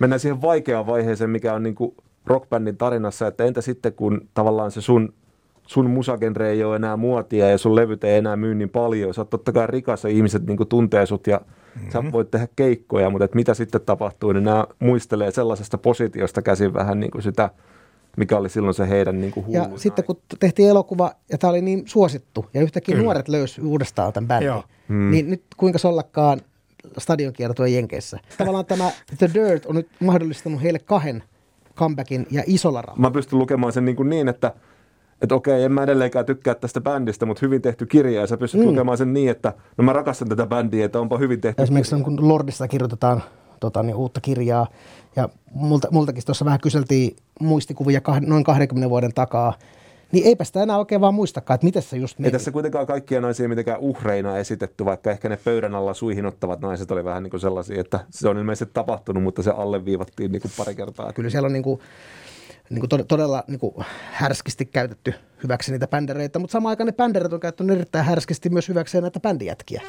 mennään siihen vaikeaan vaiheeseen, mikä on niin kuin rockbändin tarinassa, että entä sitten kun tavallaan se sun sun musagenre ei ole enää muotia ja sun levyt ei enää myy niin paljon. Sä oot totta kai rikas ja ihmiset niin tuntee sut ja mm-hmm. sä voit tehdä keikkoja, mutta et mitä sitten tapahtuu, niin nämä muistelee sellaisesta positiosta käsin vähän niin kuin sitä, mikä oli silloin se heidän niin kuin Ja aina. sitten kun tehtiin elokuva ja tämä oli niin suosittu ja yhtäkkiä Kyllä. nuoret löysi uudestaan tämän bändin, hmm. niin nyt kuinka sollakaan stadionkiertue Jenkeissä. Tavallaan tämä The Dirt on nyt mahdollistanut heille kahden comebackin ja isolla rahalla. Mä pystyn lukemaan sen niin, kuin niin että – että okei, en mä edelleenkään tykkää tästä bändistä, mutta hyvin tehty kirja ja sä pystyt mm. lukemaan sen niin, että no mä rakastan tätä bändiä, että onpa hyvin tehty Esimerkiksi kirja. kun Lordissa kirjoitetaan tota, niin, uutta kirjaa ja multa, multakin tuossa vähän kyseltiin muistikuvia kah, noin 20 vuoden takaa, niin eipä sitä enää oikein vaan muistakaan, että miten se just meni. Ei tässä kuitenkaan kaikkia naisia mitenkään uhreina esitetty, vaikka ehkä ne pöydän alla suihin ottavat naiset oli vähän niin kuin sellaisia, että se on ilmeisesti tapahtunut, mutta se alleviivattiin niin kuin pari kertaa. Kyllä siellä on niin kuin niin kuin todella niin kuin härskisti käytetty hyväksi niitä bändereitä, mutta samaan aikaan ne bänderit on käyttänyt erittäin härskisti myös hyväkseen näitä bändijätkiä.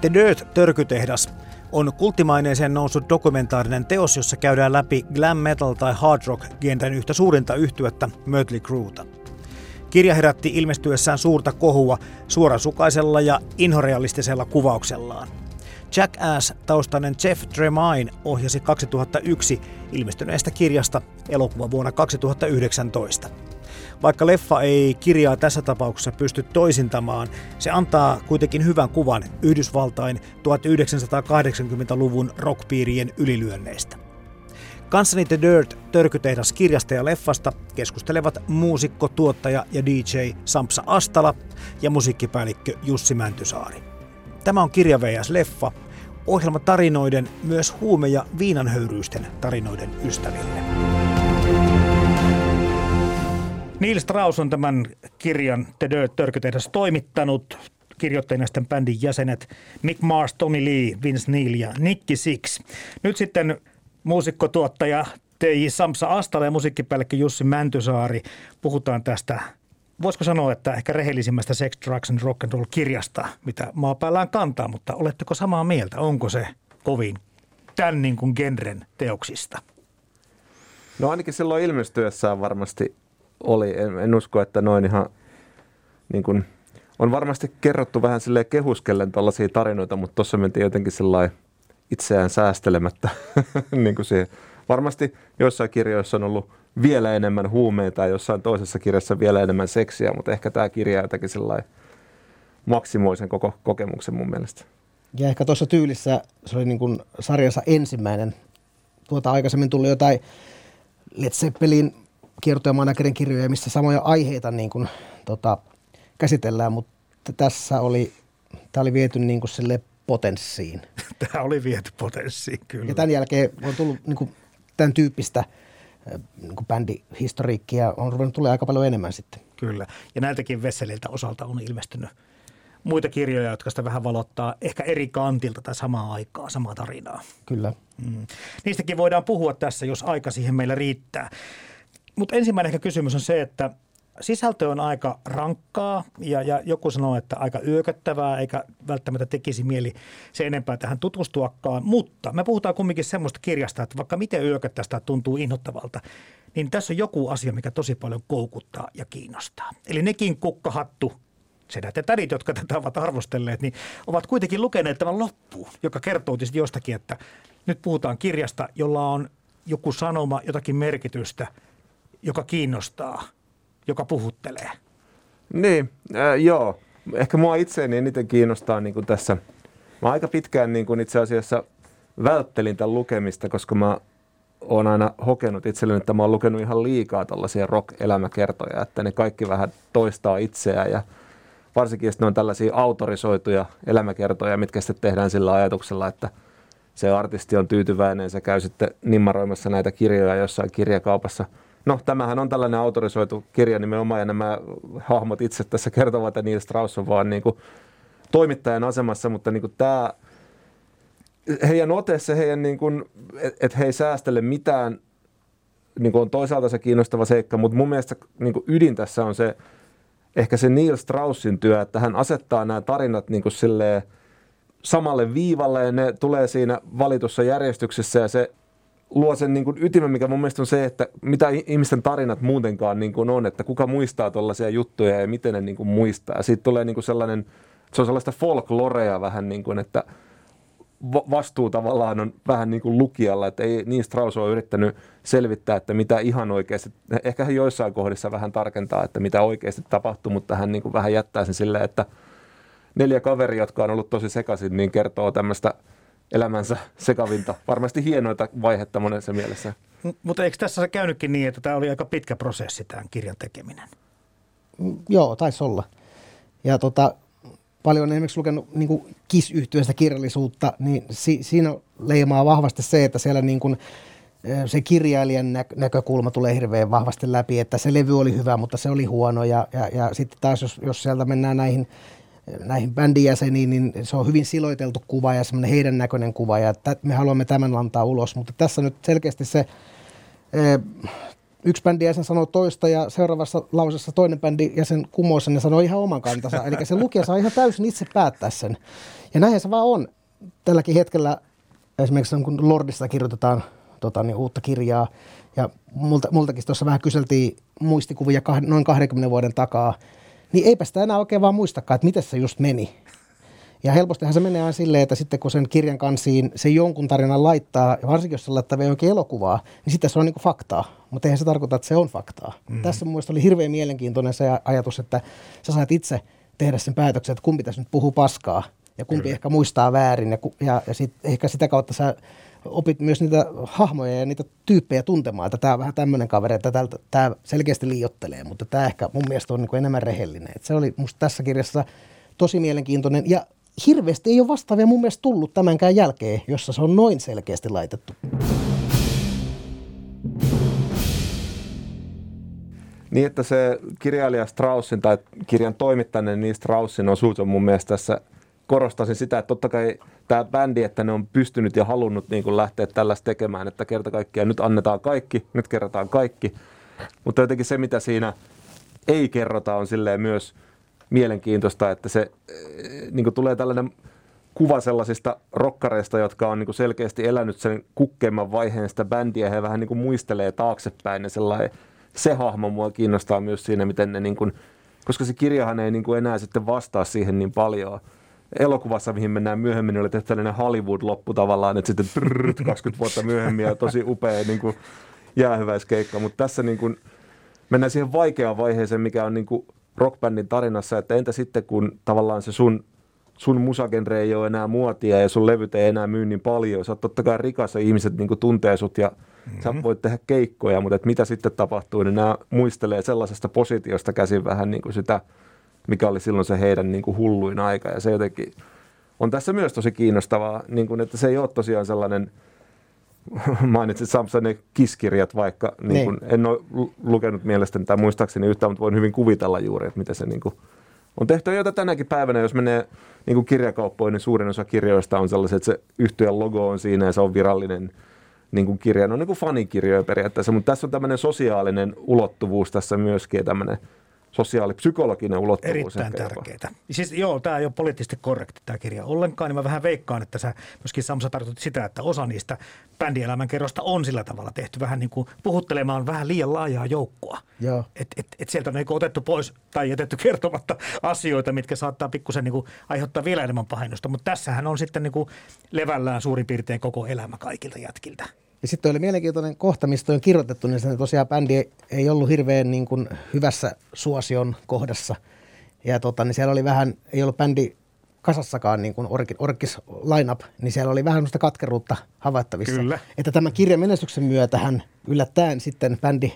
The Dirt-törkytehdas on kulttimaineeseen noussut dokumentaarinen teos, jossa käydään läpi glam metal tai hard rock genren yhtä suurinta yhtyettä Mötley Crewta. Kirja herätti ilmestyessään suurta kohua suorasukaisella ja inhorealistisella kuvauksellaan – Jackass-taustainen Jeff Tremaine ohjasi 2001 ilmestyneestä kirjasta elokuva vuonna 2019. Vaikka leffa ei kirjaa tässä tapauksessa pysty toisintamaan, se antaa kuitenkin hyvän kuvan Yhdysvaltain 1980-luvun rockpiirien ylilyönneistä. Kanssani The Dirt törkytehdas kirjasta ja leffasta keskustelevat muusikko, tuottaja ja DJ Sampsa Astala ja musiikkipäällikkö Jussi Mäntysaari. Tämä on Kirja VS Leffa, ohjelma tarinoiden, myös huume- ja viinanhöyryisten tarinoiden ystäville. Neil Strauss on tämän kirjan The Dirt Törkytehdas toimittanut. Kirjoittajina sitten bändin jäsenet Mick Mars, Tommy Lee, Vince Neil ja Nicky Six. Nyt sitten muusikkotuottaja TJ Samsa Astala ja musiikkipäällikkö Jussi Mäntysaari. Puhutaan tästä voisiko sanoa, että ehkä rehellisimmästä Sex, Drugs and Rock and Roll kirjasta, mitä maapäällään kantaa, mutta oletteko samaa mieltä? Onko se kovin tämän niin kuin genren teoksista? No ainakin silloin ilmestyessään varmasti oli. En, en usko, että noin ihan niin kuin, on varmasti kerrottu vähän sille kehuskellen tällaisia tarinoita, mutta tuossa mentiin jotenkin sellainen itseään säästelemättä niin kuin siihen. Varmasti joissain kirjoissa on ollut vielä enemmän huumeita ja jossain toisessa kirjassa vielä enemmän seksiä, mutta ehkä tämä kirja jotenkin sellainen maksimoi sen koko kokemuksen mun mielestä. Ja ehkä tuossa tyylissä se oli niin kuin sarjansa ensimmäinen. Tuota aikaisemmin tuli jotain Led Zeppelin kiertojamanakerin kirjoja, missä samoja aiheita niin kuin, tota, käsitellään, mutta tässä oli, tämä oli viety niin kuin sille potenssiin. Tämä oli viety potenssiin, kyllä. Ja tämän jälkeen on tullut niin kuin, tämän tyyppistä – niin kuin bändihistoriikkia on ruvennut tulee aika paljon enemmän sitten. Kyllä, ja näiltäkin Vesseliltä osalta on ilmestynyt muita kirjoja, jotka sitä vähän valottaa ehkä eri kantilta tai samaa aikaa, samaa tarinaa. Kyllä. Mm. Niistäkin voidaan puhua tässä, jos aika siihen meillä riittää. Mutta ensimmäinen ehkä kysymys on se, että sisältö on aika rankkaa ja, ja joku sanoo, että aika yököttävää, eikä välttämättä tekisi mieli se enempää tähän tutustuakaan. Mutta me puhutaan kumminkin semmoista kirjasta, että vaikka miten yököttäistä tuntuu inhottavalta, niin tässä on joku asia, mikä tosi paljon koukuttaa ja kiinnostaa. Eli nekin kukkahattu sedät ja tädit, jotka tätä ovat arvostelleet, niin ovat kuitenkin lukeneet tämän loppuun, joka kertoo tietysti jostakin, että nyt puhutaan kirjasta, jolla on joku sanoma, jotakin merkitystä, joka kiinnostaa – joka puhuttelee? Niin, äh, joo. Ehkä mua itseäni eniten kiinnostaa niin kuin tässä. Mä aika pitkään niin kuin itse asiassa välttelin tämän lukemista, koska mä oon aina hokenut itselleni, että mä oon lukenut ihan liikaa tällaisia rock-elämäkertoja, että ne kaikki vähän toistaa itseään ja varsinkin jos ne on tällaisia autorisoituja elämäkertoja, mitkä sitten tehdään sillä ajatuksella, että se artisti on tyytyväinen, se käy sitten nimmaroimassa näitä kirjoja jossain kirjakaupassa. No, tämähän on tällainen autorisoitu kirja nimenomaan, ja nämä hahmot itse tässä kertovat, että Neil Strauss on vaan niin kuin toimittajan asemassa, mutta niin kuin tämä, heidän oteessa, heidän niin kuin, että he ei säästele mitään, niin kuin on toisaalta se kiinnostava seikka, mutta mun mielestä niin kuin ydin tässä on se, ehkä se Neil Straussin työ, että hän asettaa nämä tarinat niin kuin silleen samalle viivalle ja ne tulee siinä valitussa järjestyksessä ja se luo sen niin kuin ytimen, mikä mun mielestä on se, että mitä ihmisten tarinat muutenkaan niin kuin on, että kuka muistaa tuollaisia juttuja ja miten ne niin kuin muistaa. Siitä tulee niin kuin sellainen, se on sellaista folklorea vähän niin kuin, että vastuu tavallaan on vähän niin kuin lukijalla, että ei niin Strauss ole yrittänyt selvittää, että mitä ihan oikeasti, ehkä hän joissain kohdissa vähän tarkentaa, että mitä oikeasti tapahtuu, mutta hän niin kuin vähän jättää sen silleen, että neljä kaveria, jotka on ollut tosi sekaisin, niin kertoo tämmöistä elämänsä sekavinta, varmasti hienoita vaihetta monessa mielessä. Mutta eikö tässä käynytkin niin, että tämä oli aika pitkä prosessi tämän kirjan tekeminen? Joo, taisi olla. Ja tota, paljon esimerkiksi lukenut niin kis kirjallisuutta, niin si- siinä leimaa vahvasti se, että siellä niin kuin, se kirjailijan nä- näkökulma tulee hirveän vahvasti läpi, että se levy oli hyvä, mutta se oli huono. Ja, ja, ja sitten taas, jos, jos sieltä mennään näihin, näihin bändin jäseniin, niin se on hyvin siloiteltu kuva ja semmoinen heidän näköinen kuva, ja t- me haluamme tämän antaa ulos. Mutta tässä nyt selkeästi se yksi bändi jäsen sanoo toista ja seuraavassa lausessa toinen bändi jäsen kumoo sen ja sanoo ihan oman kantansa. Eli se lukija saa ihan täysin itse päättää sen. Ja näin se vaan on. Tälläkin hetkellä esimerkiksi kun Lordista kirjoitetaan tota, niin, uutta kirjaa ja multa, multakin tuossa vähän kyseltiin muistikuvia kah, noin 20 vuoden takaa, niin eipä sitä enää oikein vaan muistakaan, että miten se just meni. Ja helpostihan se menee aina silleen, että sitten kun sen kirjan kansiin se jonkun tarinan laittaa, ja varsinkin jos se laittaa vielä jonkin elokuvaa, niin sitten se on niin faktaa. Mutta eihän se tarkoita, että se on faktaa. Mm. Tässä mun oli hirveän mielenkiintoinen se ajatus, että sä saat itse tehdä sen päätöksen, että kumpi tässä nyt puhuu paskaa ja kumpi Kyllä. ehkä muistaa väärin. Ja, ja, ja sit, ehkä sitä kautta sä opit myös niitä hahmoja ja niitä tyyppejä tuntemaan, että tämä on vähän tämmöinen kaveri, että tämä selkeästi liiottelee, mutta tämä ehkä mun mielestä on niin enemmän rehellinen. Et se oli musta tässä kirjassa tosi mielenkiintoinen ja hirveästi ei ole vastaavia mun mielestä tullut tämänkään jälkeen, jossa se on noin selkeästi laitettu. Niin, että se kirjailija Straussin tai kirjan toimittainen niin Straussin osuus on mun mielestä tässä korostaisin sitä, että totta kai tämä bändi, että ne on pystynyt ja halunnut niin kuin lähteä tällaista tekemään, että kerta kaikkiaan nyt annetaan kaikki, nyt kerrotaan kaikki. Mutta jotenkin se, mitä siinä ei kerrota, on silleen myös mielenkiintoista, että se eh, niin kuin tulee tällainen kuva sellaisista rokkareista, jotka on niin kuin selkeästi elänyt sen kukkeimman vaiheen sitä bändiä. He vähän niin kuin muistelee taaksepäin ja sellainen, se hahmo mua kiinnostaa myös siinä, miten ne niin kuin, koska se kirjahan ei niin kuin enää sitten vastaa siihen niin paljon. Elokuvassa, mihin mennään myöhemmin, oli tehty tällainen Hollywood-loppu tavallaan, että sitten trrrt, 20 vuotta myöhemmin ja tosi upea niin kuin jäähyväiskeikka. Mutta tässä niin kuin mennään siihen vaikeaan vaiheeseen, mikä on niin kuin rockbändin tarinassa, että entä sitten kun tavallaan se sun, sun musagenre ei ole enää muotia ja sun levyt ei enää myy niin paljon. Sä oot totta kai rikas ja ihmiset niin tuntee sut ja mm-hmm. sä voit tehdä keikkoja, mutta että mitä sitten tapahtuu, niin nämä muistelee sellaisesta positiosta käsin vähän niin kuin sitä, mikä oli silloin se heidän niin kuin hulluin aika ja se jotenkin on tässä myös tosi kiinnostavaa, niin kuin, että se ei ole tosiaan sellainen – mainitsit Samsonin kiskirjat vaikka, niin niin. Kun, en ole lukenut mielestäni tai muistaakseni yhtään, mutta voin hyvin kuvitella juuri, että miten se niin kuin, on tehty joita tänäkin päivänä, jos menee niin kuin kirjakauppoihin, niin suurin osa kirjoista on sellaiset, että se yhtiön logo on siinä ja se on virallinen niin kuin kirja. No niin kuin fanikirjoja periaatteessa, mutta tässä on tämmöinen sosiaalinen ulottuvuus tässä myöskin tämmöinen sosiaalipsykologinen ulottuvuus. Erittäin tärkeää. Siis joo, tämä ei ole poliittisesti korrekti tämä kirja ollenkaan, niin mä vähän veikkaan, että sä myöskin Samsa tarkoitit sitä, että osa niistä bändielämän kerrosta on sillä tavalla tehty vähän niin kuin puhuttelemaan vähän liian laajaa joukkoa. Joo. Et, et, et sieltä on niin otettu pois tai jätetty kertomatta asioita, mitkä saattaa pikkusen niin kuin aiheuttaa vielä enemmän pahennusta, mutta tässähän on sitten niin kuin levällään suurin piirtein koko elämä kaikilta jätkiltä. Ja sitten oli mielenkiintoinen kohta, mistä on kirjoitettu, niin se tosiaan bändi ei ollut hirveän niin kuin hyvässä suosion kohdassa. Ja tota, niin siellä oli vähän, ei ollut bändi kasassakaan niin kuin orkis, orkis lineup, niin siellä oli vähän sellaista katkeruutta havaittavissa. Kyllä. Että tämän kirjan menestyksen myötähän yllättäen sitten bändi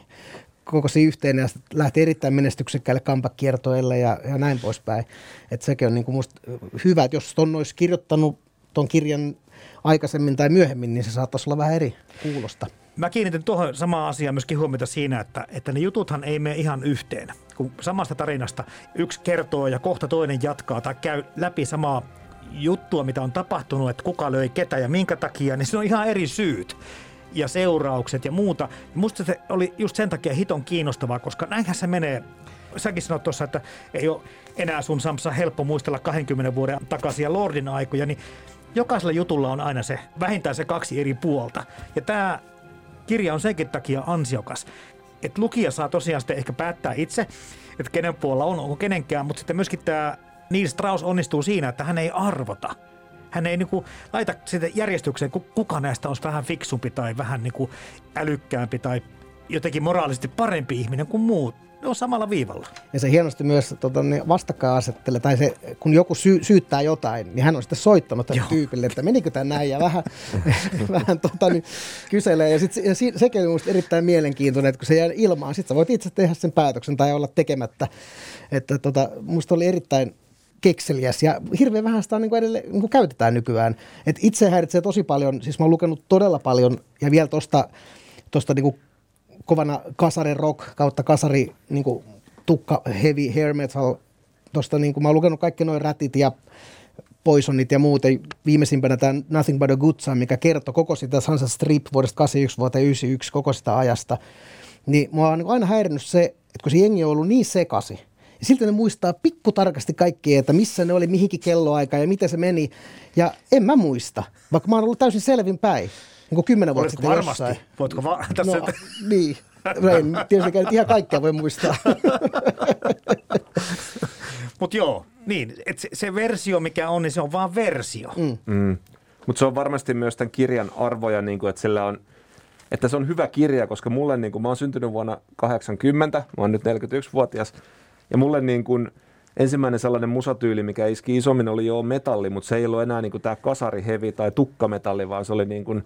kokosi yhteen ja lähti erittäin menestyksekkäille kampakiertoille ja, ja näin poispäin. Että sekin on niin kuin musta hyvä, että jos ton olisi kirjoittanut ton kirjan aikaisemmin tai myöhemmin, niin se saattaisi olla vähän eri kuulosta. Mä kiinnitin tuohon samaan asiaan myöskin huomiota siinä, että, että ne jututhan ei mene ihan yhteen. Kun samasta tarinasta yksi kertoo ja kohta toinen jatkaa tai käy läpi samaa juttua, mitä on tapahtunut, että kuka löi ketä ja minkä takia, niin se on ihan eri syyt ja seuraukset ja muuta. Musta se oli just sen takia hiton kiinnostavaa, koska näinhän se menee. Säkin sanoit tuossa, että ei ole enää sun Samsa helppo muistella 20 vuoden takaisia Lordin aikoja, niin jokaisella jutulla on aina se, vähintään se kaksi eri puolta. Ja tämä kirja on senkin takia ansiokas, että lukija saa tosiaan sitten ehkä päättää itse, että kenen puolella on, onko kenenkään, mutta sitten myöskin tämä Niels Strauss onnistuu siinä, että hän ei arvota. Hän ei niinku laita sitä järjestykseen, kuka näistä olisi vähän fiksumpi tai vähän niinku älykkäämpi tai jotenkin moraalisesti parempi ihminen kuin muut ne on samalla viivalla. Ja se hienosti myös tota, niin vastakkainasettelee, tai se, kun joku sy- syyttää jotain, niin hän on sitten soittanut tälle Joo. tyypille, että menikö tämä näin, ja vähän, vähän tota, niin, kyselee. Ja, sit, ja sekin on minusta erittäin mielenkiintoinen, että kun se jää ilmaan, sitten sä voit itse tehdä sen päätöksen tai olla tekemättä. Että tota, musta oli erittäin kekseliäs ja hirveän vähän sitä niin kuin edelleen, niin kuin käytetään nykyään. Et itse häiritsee tosi paljon, siis mä oon lukenut todella paljon ja vielä tuosta tosta niin kovana kasari rock kautta kasari niin kuin tukka heavy hair metal. Tosta, niin kuin, mä oon lukenut kaikki noin rätit ja Poisonit ja muut. Viimeisimpänä tämä Nothing But a Good Time, mikä kertoo koko sitä Sunset Strip vuodesta 81 vuoteen 91, koko sitä ajasta. Niin mua on aina häirinnyt se, että kun se jengi on ollut niin sekasi, ja silti ne muistaa pikku tarkasti kaikki, että missä ne oli, mihinkin kelloaikaan ja miten se meni. Ja en mä muista, vaikka mä oon ollut täysin selvin päin niin kuin kymmenen vuotta sitten varmasti? jossain. Voitko va- tässä no, niin. En tietysti ihan kaikkea voi muistaa. Mutta joo, niin, että se, se versio mikä on, niin se on vaan versio. Mm. Mm. Mutta se on varmasti myös tämän kirjan arvoja, niin kuin, että sillä on, että se on hyvä kirja, koska mulle, niin kuin, mä oon syntynyt vuonna 80, mä oon nyt 41-vuotias, ja mulle niin kuin, ensimmäinen sellainen musatyyli, mikä iski isommin, oli jo metalli, mutta se ei ollut enää niin kuin tämä kasarihevi tai tukkametalli, vaan se oli niin kuin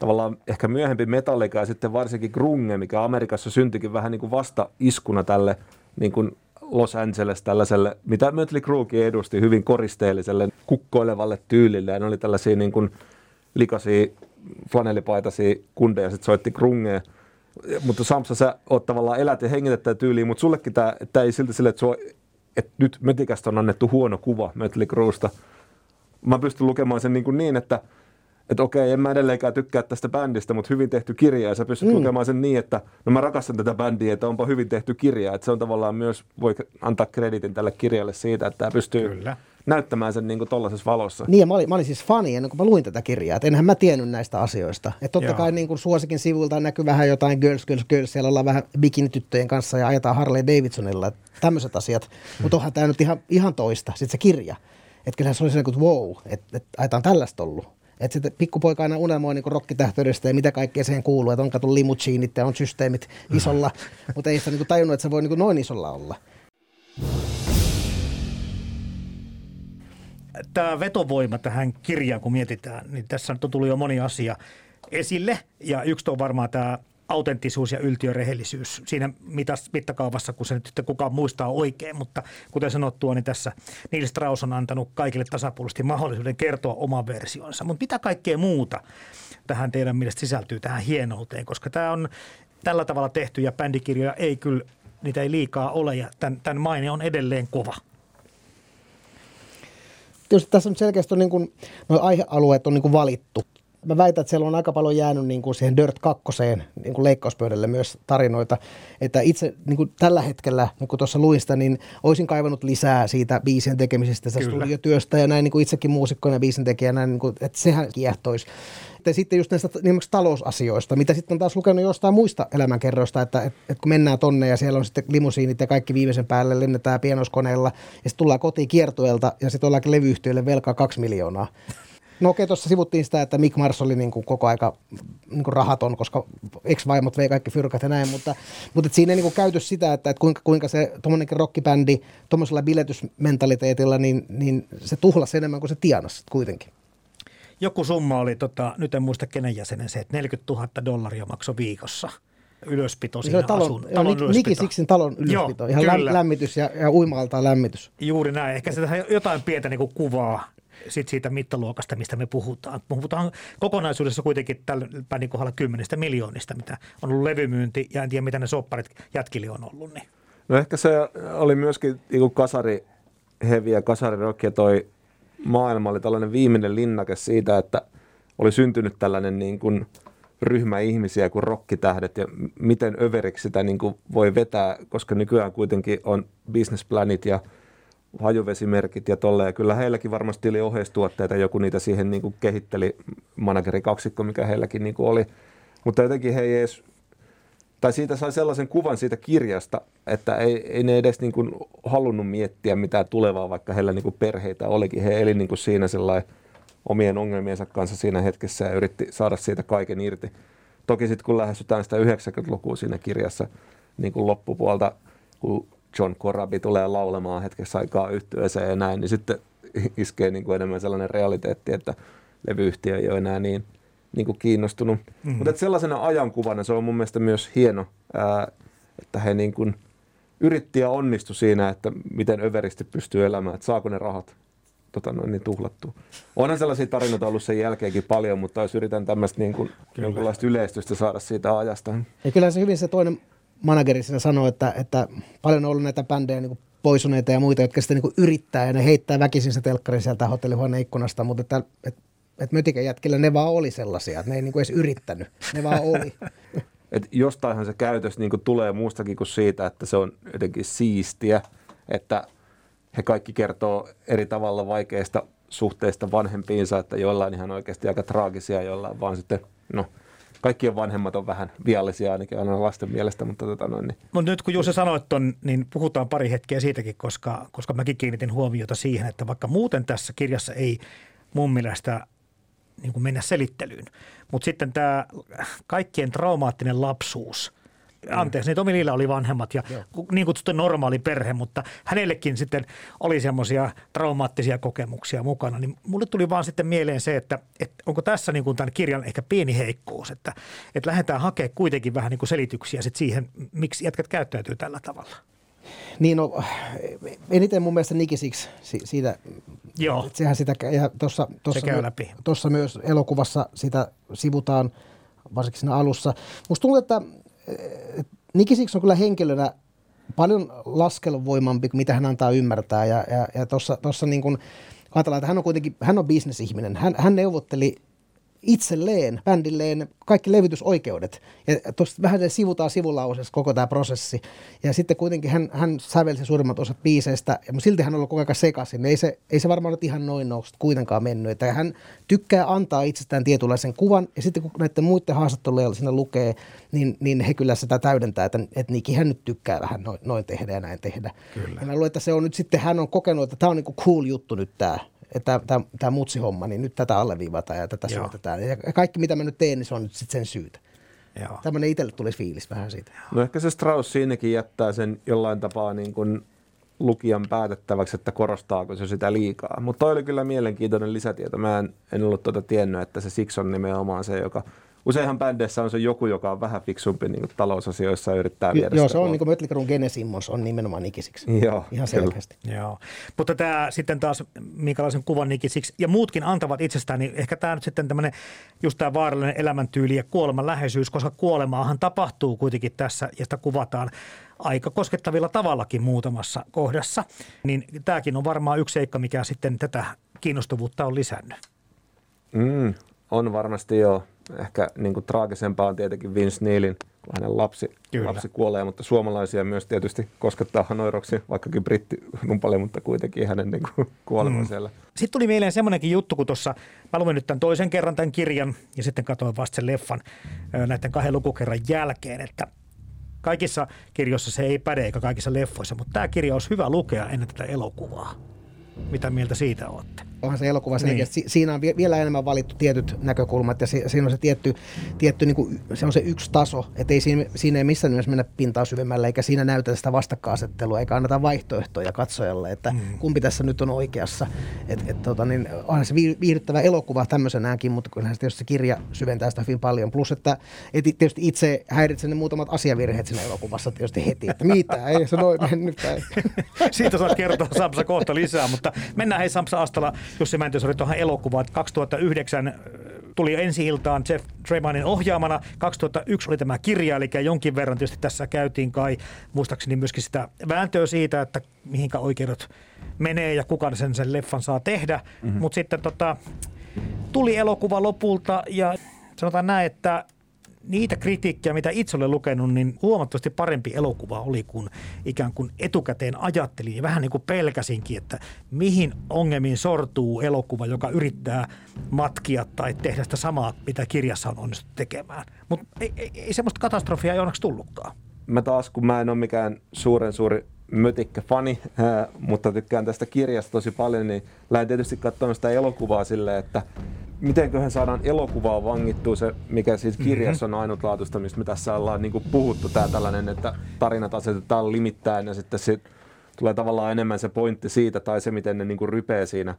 tavallaan ehkä myöhempi metallika ja sitten varsinkin grunge, mikä Amerikassa syntyikin vähän niin kuin vasta iskuna tälle niin kuin Los Angeles tällaiselle, mitä Mötley Cruekin edusti hyvin koristeelliselle kukkoilevalle tyylille. Ja ne oli tällaisia niin kuin likaisia flanellipaitaisia kundeja, sitten soitti grungea. Mutta Samsa, sä oot tavallaan elät ja hengitettä tyyliin, mutta sullekin tämä ei silti sille, että, sua, että nyt Mötikästä on annettu huono kuva Mötley Cruesta. Mä pystyn lukemaan sen niin, kuin niin että – että okei, en mä edelleenkään tykkää tästä bändistä, mutta hyvin tehty kirja ja sä pystyt mm. lukemaan sen niin, että no mä rakastan tätä bändiä, että onpa hyvin tehty kirja. Että se on tavallaan myös, voi antaa kreditin tälle kirjalle siitä, että tämä pystyy Kyllä. näyttämään sen niin tuollaisessa valossa. Niin ja mä olin, mä olin siis fani ennen kuin mä luin tätä kirjaa, että enhän mä tiennyt näistä asioista. Että totta Joo. kai niin kuin suosikin sivuilta näkyy vähän jotain girls, girls, girls, siellä ollaan vähän bikinityttöjen kanssa ja ajetaan Harley Davidsonilla, tämmöiset asiat. Mm. Mutta onhan tämä nyt ihan, ihan toista, sitten se kirja. Että kyllähän se oli se, että wow, että, että ajetaan tällaista ollut. Että sitten pikkupoika aina unelmoi niin rokkitähtöydestä ja mitä kaikkea siihen kuuluu, että on kato limutsiinit ja on systeemit isolla, mutta ei sitä niin tajunnut, että se voi niin noin isolla olla. Tämä vetovoima tähän kirjaan, kun mietitään, niin tässä on tullut jo moni asia esille. Ja yksi on varmaan tämä autenttisuus ja yltiörehellisyys siinä mittakaavassa, kun se nyt kukaan muistaa oikein. Mutta kuten sanottua, niin tässä Niels Strauss on antanut kaikille tasapuolisesti mahdollisuuden kertoa oman versionsa. Mutta mitä kaikkea muuta tähän teidän mielestä sisältyy tähän hienouteen? Koska tämä on tällä tavalla tehty ja bändikirjoja ei kyllä, niitä ei liikaa ole ja tämän, tämän maine on edelleen kova. Tietysti tässä on selkeästi on niin kuin, aihealueet on niin kuin valittu mä väitän, että siellä on aika paljon jäänyt niin kuin siihen Dirt 2 niin kuin leikkauspöydälle myös tarinoita. Että itse niin kuin tällä hetkellä, niin kuin tuossa luista, niin olisin kaivannut lisää siitä biisien tekemisestä, tästä studiotyöstä ja näin niin kuin itsekin muusikkoina ja biisin tekijänä, niin kuin, että sehän kiehtoisi. Ja sitten just näistä nimenomaan talousasioista, mitä sitten on taas lukenut jostain muista elämänkerroista, että, että, että kun mennään tonne ja siellä on sitten limusiinit ja kaikki viimeisen päälle lennetään pienoskoneella ja sitten tullaan kotiin kiertueelta ja sitten ollaankin levyyhtiölle velkaa kaksi miljoonaa. No okei, tuossa sivuttiin sitä, että Mick Mars oli niin kuin koko aika niin kuin rahaton, koska ex-vaimot vei kaikki fyrkat ja näin, mutta, mutta et siinä ei niin kuin käyty sitä, että, että kuinka, kuinka se tuommoinenkin rockibändi tuommoisella biletysmentaliteetilla, niin, niin se tuhlasi enemmän kuin se tienasi kuitenkin. Joku summa oli, tota, nyt en muista kenen jäsenen se, että 40 000 dollaria maksoi viikossa. ylöspito Se siinä on talon, asun, joo, talon Niki ylöspito. Siksin talon ylöspito. Joo, Ihan kyllä. lämmitys ja, ja uima-altaan lämmitys. Juuri näin. Ehkä se jotain pientä niin kuvaa sit siitä mittaluokasta, mistä me puhutaan. Puhutaan kokonaisuudessa kuitenkin tällä bändin kohdalla kymmenistä miljoonista, mitä on ollut levymyynti, ja en tiedä, mitä ne sopparit jätkille on ollut. Niin. No ehkä se oli myöskin niin kasari ja kasari ja toi maailma oli tällainen viimeinen linnake siitä, että oli syntynyt tällainen niin kuin ryhmä ihmisiä kuin rokkitähdet ja miten överiksi sitä niin kuin voi vetää, koska nykyään kuitenkin on businessplanit ja hajuvesimerkit ja tolle. Ja kyllä heilläkin varmasti oli oheistuotteita, joku niitä siihen niin kuin kehitteli, manageri kaksikko, mikä heilläkin niin kuin oli. Mutta jotenkin he ei edes tai siitä sai sellaisen kuvan siitä kirjasta, että ei, ei ne edes niin kuin halunnut miettiä mitään tulevaa, vaikka heillä niin kuin perheitä olikin. He eli niin kuin siinä sellainen omien ongelmiensa kanssa siinä hetkessä ja yritti saada siitä kaiken irti. Toki sitten kun lähestytään sitä 90-lukua siinä kirjassa niin kuin loppupuolta, kun John Corabi tulee laulemaan hetkessä aikaa yhtyeeseen ja näin, niin sitten iskee niin kuin enemmän sellainen realiteetti, että levyyhtiö ei ole enää niin, niin kuin kiinnostunut. Mm-hmm. Mutta sellaisena ajankuvana se on mun mielestä myös hieno, ää, että he niin kuin yritti ja onnistui siinä, että miten överisti pystyy elämään, että saako ne rahat tota noin, niin tuhlattua. Onhan sellaisia tarinoita ollut sen jälkeenkin paljon, mutta jos yritän tämmöistä niin kuin, jonkunlaista yleistystä saada siitä ajasta. Ja kyllä se hyvin se toinen manageri siinä sanoi, että, että paljon on ollut näitä bändejä niin poisuneita ja muita, jotka sitten niin yrittää ja ne heittää väkisin se telkkari sieltä hotellihuoneen ikkunasta, mutta että, että, että mötikä jätkillä ne vaan oli sellaisia, että ne ei niin kuin edes yrittänyt, ne vaan oli. Et jostainhan se käytös niin kuin tulee muustakin kuin siitä, että se on jotenkin siistiä, että he kaikki kertoo eri tavalla vaikeista suhteista vanhempiinsa, että joillain ihan oikeasti aika traagisia, joillain vaan sitten, no kaikkien vanhemmat on vähän viallisia ainakin aina lasten mielestä, mutta tota noin, niin Mutta nyt kun Jussi sanoit ton, niin puhutaan pari hetkeä siitäkin, koska, koska mäkin kiinnitin huomiota siihen, että vaikka muuten tässä kirjassa ei mun mielestä niin kuin mennä selittelyyn, mutta sitten tämä kaikkien traumaattinen lapsuus – anteeksi, niin Tomi Liillä oli vanhemmat ja ku- niin kutsuttu normaali perhe, mutta hänellekin sitten oli semmoisia traumaattisia kokemuksia mukana. Niin mulle tuli vaan sitten mieleen se, että, että onko tässä niin kuin tämän kirjan ehkä pieni heikkous, että, että lähdetään hakemaan kuitenkin vähän niin kuin selityksiä sit siihen, miksi jätkät käyttäytyy tällä tavalla. Niin no, eniten mun mielestä Nikisiksi si- siitä, Joo. että sehän sitä, ja tuossa, tuossa, käy my- läpi. tuossa myös elokuvassa sitä sivutaan, varsinkin siinä alussa. Musta tuntuu, että eh, Nikisiksi on kyllä henkilönä paljon laskelvoimampi kuin mitä hän antaa ymmärtää. Ja, ja, ja tuossa, niin kuin, ajatellaan, että hän on kuitenkin, hän on bisnesihminen. Hän, hän neuvotteli itselleen, bändilleen kaikki levytysoikeudet. Ja tuossa vähän sivutaan sivulauseessa koko tämä prosessi. Ja sitten kuitenkin hän, hän sävelsi suurimmat osat biiseistä, ja mutta silti hän on ollut koko ajan sekaisin. Ei se, ei se varmaan nyt ihan noin noussut kuitenkaan mennyt. Että hän tykkää antaa itsestään tietynlaisen kuvan, ja sitten kun näiden muiden haastatteluja siinä lukee, niin, niin he kyllä sitä täydentää, että, että Nikihän nyt tykkää vähän noin, noin tehdä ja näin tehdä. Kyllä. Ja mä luulen, että se on nyt sitten, hän on kokenut, että tämä on niinku cool juttu nyt tämä että tämä, mutsihomma, niin nyt tätä alleviivataan ja tätä Joo. syötetään. Ja kaikki, mitä mä nyt teen, niin se on nyt sitten sen syytä. Joo. Tämmöinen itselle tulisi fiilis vähän siitä. No ehkä se Strauss siinäkin jättää sen jollain tapaa niin kuin lukijan päätettäväksi, että korostaako se sitä liikaa. Mutta toi oli kyllä mielenkiintoinen lisätieto. Mä en, en ollut tuota tiennyt, että se Six on nimenomaan se, joka... Useinhan bändeissä on se joku, joka on vähän fiksumpi niin kuin talousasioissa ja yrittää viedä Joo, sitä se on niin kuin Mötley Crüen Gene Simmons on nimenomaan ikisiksi. Joo, Ihan kyllä. selkeästi. Joo, mutta tämä sitten taas, minkälaisen kuvan Nikin siksi, ja muutkin antavat itsestään, niin ehkä tämä nyt sitten tämmöinen just tämä vaarallinen elämäntyyli ja kuoleman läheisyys, koska kuolemaahan tapahtuu kuitenkin tässä, ja sitä kuvataan aika koskettavilla tavallakin muutamassa kohdassa, niin tämäkin on varmaan yksi seikka, mikä sitten tätä kiinnostavuutta on lisännyt. Mm, on varmasti joo. Ehkä niin kuin traagisempaa on tietenkin Vince Neilin, kun hänen lapsi, Kyllä. lapsi kuolee, mutta suomalaisia myös tietysti koskettaa Hanoiroksi, vaikkakin britti paljon, mutta kuitenkin hänen niin kuin, kuolema mm. siellä. Sitten tuli mieleen semmoinenkin juttu, kun tuossa, mä luin nyt tämän toisen kerran tämän kirjan ja sitten katsoin vasta sen leffan näiden kahden lukukerran jälkeen, että kaikissa kirjoissa se ei päde eikä kaikissa leffoissa, mutta tämä kirja olisi hyvä lukea ennen tätä elokuvaa. Mitä mieltä siitä olette? onhan se elokuva. Niin. Siinä on vielä enemmän valittu tietyt näkökulmat ja si, siinä on se tietty, tietty niin kuin, se on se yksi taso, että ei siinä, siinä ei missään nimessä mennä pintaa syvemmälle eikä siinä näytä sitä vastakkainasettelua eikä anneta vaihtoehtoja katsojalle, että mm. kumpi tässä nyt on oikeassa. Et, et, tota, niin, onhan se viihdyttävä elokuva tämmöisenäänkin, mutta kyllähän se tietysti se kirja syventää sitä hyvin paljon. Plus, että et, tietysti itse häiritsen ne muutamat asiavirheet siinä elokuvassa tietysti heti, että mitä, ei se noin mennyt. Siitä saat kertoa Samsa kohta lisää, mutta mennään hei Samsa Astala, Jussi Mäntysaari tuohon elokuvaan. 2009 äh, tuli ensi iltaan Jeff Tremanin ohjaamana. 2001 oli tämä kirja, eli jonkin verran tietysti tässä käytiin kai muistaakseni myöskin sitä vääntöä siitä, että mihinkä oikeudet menee ja kuka sen, sen leffan saa tehdä. Mm-hmm. Mutta sitten tota, tuli elokuva lopulta ja sanotaan näin, että niitä kritiikkiä, mitä itse olen lukenut, niin huomattavasti parempi elokuva oli kuin ikään kuin etukäteen ajattelin. Ja vähän niin kuin pelkäsinkin, että mihin ongelmiin sortuu elokuva, joka yrittää matkia tai tehdä sitä samaa, mitä kirjassa on onnistuttu tekemään. Mutta ei, ei, ei semmoista katastrofia ei onneksi tullutkaan. Mä taas, kun mä en ole mikään suuren suuri mötikkä fani, äh, mutta tykkään tästä kirjasta tosi paljon, niin lähden tietysti katsomaan sitä elokuvaa silleen, että mitenköhän saadaan elokuvaa vangittua se, mikä siis kirjassa on ainutlaatuista, mistä me tässä ollaan niin puhuttu, tämä tällainen, että tarinat asetetaan limittäin ja sitten se tulee tavallaan enemmän se pointti siitä tai se, miten ne niin rypee siinä.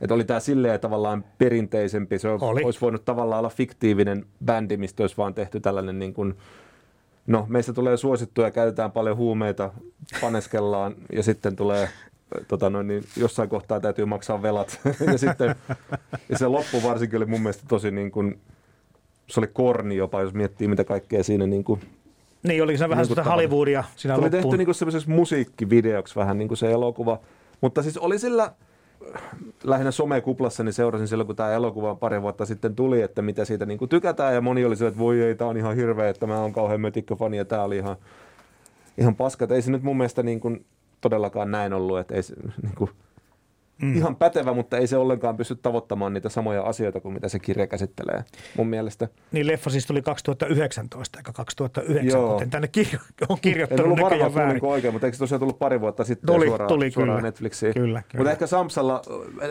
Että oli tämä silleen tavallaan perinteisempi, se oli. olisi voinut tavallaan olla fiktiivinen bändi, mistä olisi vaan tehty tällainen niin kuin, no meistä tulee suosittuja, käytetään paljon huumeita, paneskellaan ja sitten tulee tota noin, niin jossain kohtaa täytyy maksaa velat. ja, sitten, ja se loppu varsinkin oli mun mielestä tosi niin kuin, se oli korni jopa, jos miettii mitä kaikkea siinä niin kuin, niin, oliko se vähän niin Hollywoodia siinä Se oli tehty niin semmoisessa musiikkivideoksi vähän niin kuin se elokuva. Mutta siis oli sillä, lähinnä somekuplassa, niin seurasin silloin, kun tämä elokuva pari vuotta sitten tuli, että mitä siitä niin kuin tykätään. Ja moni oli se, että voi ei, tämä on ihan hirveä, että mä oon kauhean mötikköfani ja tämä oli ihan, ihan paska. Ei se nyt mun mielestä niin kuin, todellakaan näin ollut, että ei se, niin kuin, mm. ihan pätevä, mutta ei se ollenkaan pysty tavoittamaan niitä samoja asioita kuin mitä se kirja käsittelee mun mielestä. Niin leffa siis tuli 2019 eikä 2009, Joo. kuten tänne kirjo, on kirjoittanut en ollut varmaan väärin. Niin oikein, mutta eikö se tosiaan tullut pari vuotta sitten tuli, suoraan, tuli, suoraan kyllä. Netflixiin? Kyllä, kyllä. Mutta ehkä Samsalla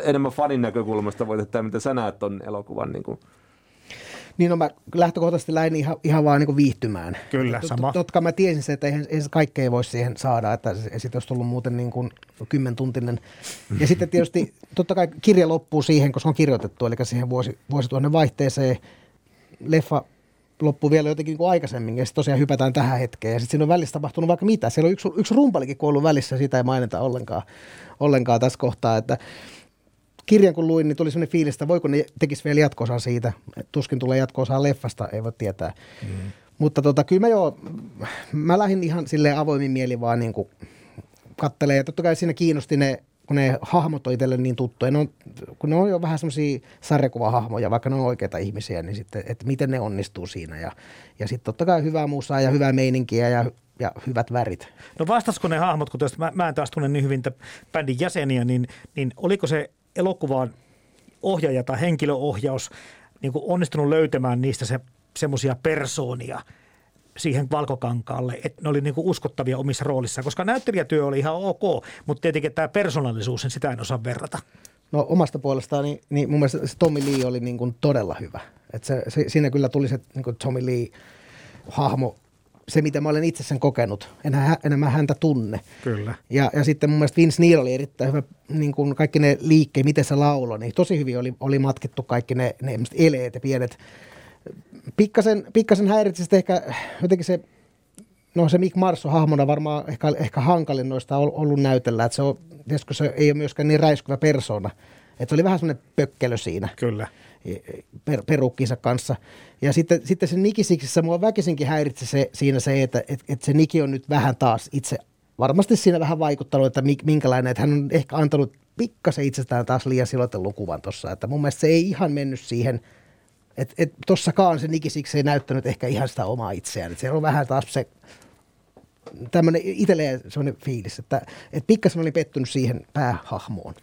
enemmän fanin näkökulmasta voit, että mitä sä näet ton elokuvan niin kuin niin no mä lähtökohtaisesti lähdin ihan, ihan vaan niin viihtymään. Kyllä, sama. Totta mä tiesin se, että eihän, eihän kaikkea voi siihen saada, että sitten olisi tullut muuten niin kuin kymmentuntinen. Ja sitten tietysti totta kai kirja loppuu siihen, koska on kirjoitettu, eli siihen vuosi, vuosituhannen vaihteeseen. Leffa loppuu vielä jotenkin niin kuin aikaisemmin ja sitten tosiaan hypätään tähän hetkeen. Ja sitten siinä on välissä tapahtunut vaikka mitä. Siellä on yksi, yksi rumpalikin kuollut välissä, sitä ei mainita ollenkaan, ollenkaan tässä kohtaa, että kirjan kun luin, niin tuli sellainen fiilis, että voiko ne tekisi vielä jatkoosaa siitä. Tuskin tulee jatkoosaa leffasta, ei voi tietää. Mm. Mutta tota, kyllä mä jo, mä lähdin ihan silleen avoimin mieli vaan niin kuin kattelee. Ja totta kai siinä kiinnosti ne, kun ne hahmot on itselle niin tuttuja. Ne on, kun ne on jo vähän semmoisia sarjakuvahahmoja, vaikka ne on oikeita ihmisiä, niin sitten, että miten ne onnistuu siinä. Ja, ja sitten totta kai hyvää musaa ja hyvää meininkiä ja ja hyvät värit. No vastasko ne hahmot, kun mä, mä en taas tunne niin hyvin bändin jäseniä, niin, niin oliko se elokuvan ohjaaja tai henkilöohjaus niin kuin onnistunut löytämään niistä se, semmoisia persoonia siihen valkokankaalle, että ne oli niin kuin uskottavia omissa roolissa, koska näyttelijätyö oli ihan ok, mutta tietenkin tämä persoonallisuus, sitä en osaa verrata. No omasta puolestaan, niin, niin mun mielestä se Tommy Lee oli niin kuin todella hyvä. Et se, se, siinä kyllä tuli se niin kuin Tommy Lee hahmo se, mitä mä olen itse sen kokenut. Enää, enemmän häntä tunne. Kyllä. Ja, ja sitten mun mielestä Vince Neil oli erittäin hyvä, niin kuin kaikki ne liikkeet, miten se laulo, niin tosi hyvin oli, oli matkittu kaikki ne, ne eleet ja pienet. Pikkasen, pikkasen häiritsi ehkä jotenkin se, no se Mick Marso hahmona varmaan ehkä, ehkä hankalin noista ollut näytellä, että se on, tietysti se ei ole myöskään niin räiskyvä persona. Että oli vähän semmoinen pökkelö siinä. Kyllä per, perukkinsa kanssa. Ja sitten, sitten se Nikisiksissä mua väkisinkin häiritsi se, siinä se, että että että se Niki on nyt vähän taas itse varmasti siinä vähän vaikuttanut, että minkälainen, että hän on ehkä antanut pikkasen itsestään taas liian silotellun kuvan tuossa. Että mun mielestä se ei ihan mennyt siihen, että et tossakaan se Nikisiksi ei näyttänyt ehkä ihan sitä omaa itseään. Että se on vähän taas se tämmöinen itselleen semmoinen fiilis, että, että pikkasen oli pettynyt siihen päähahmoon.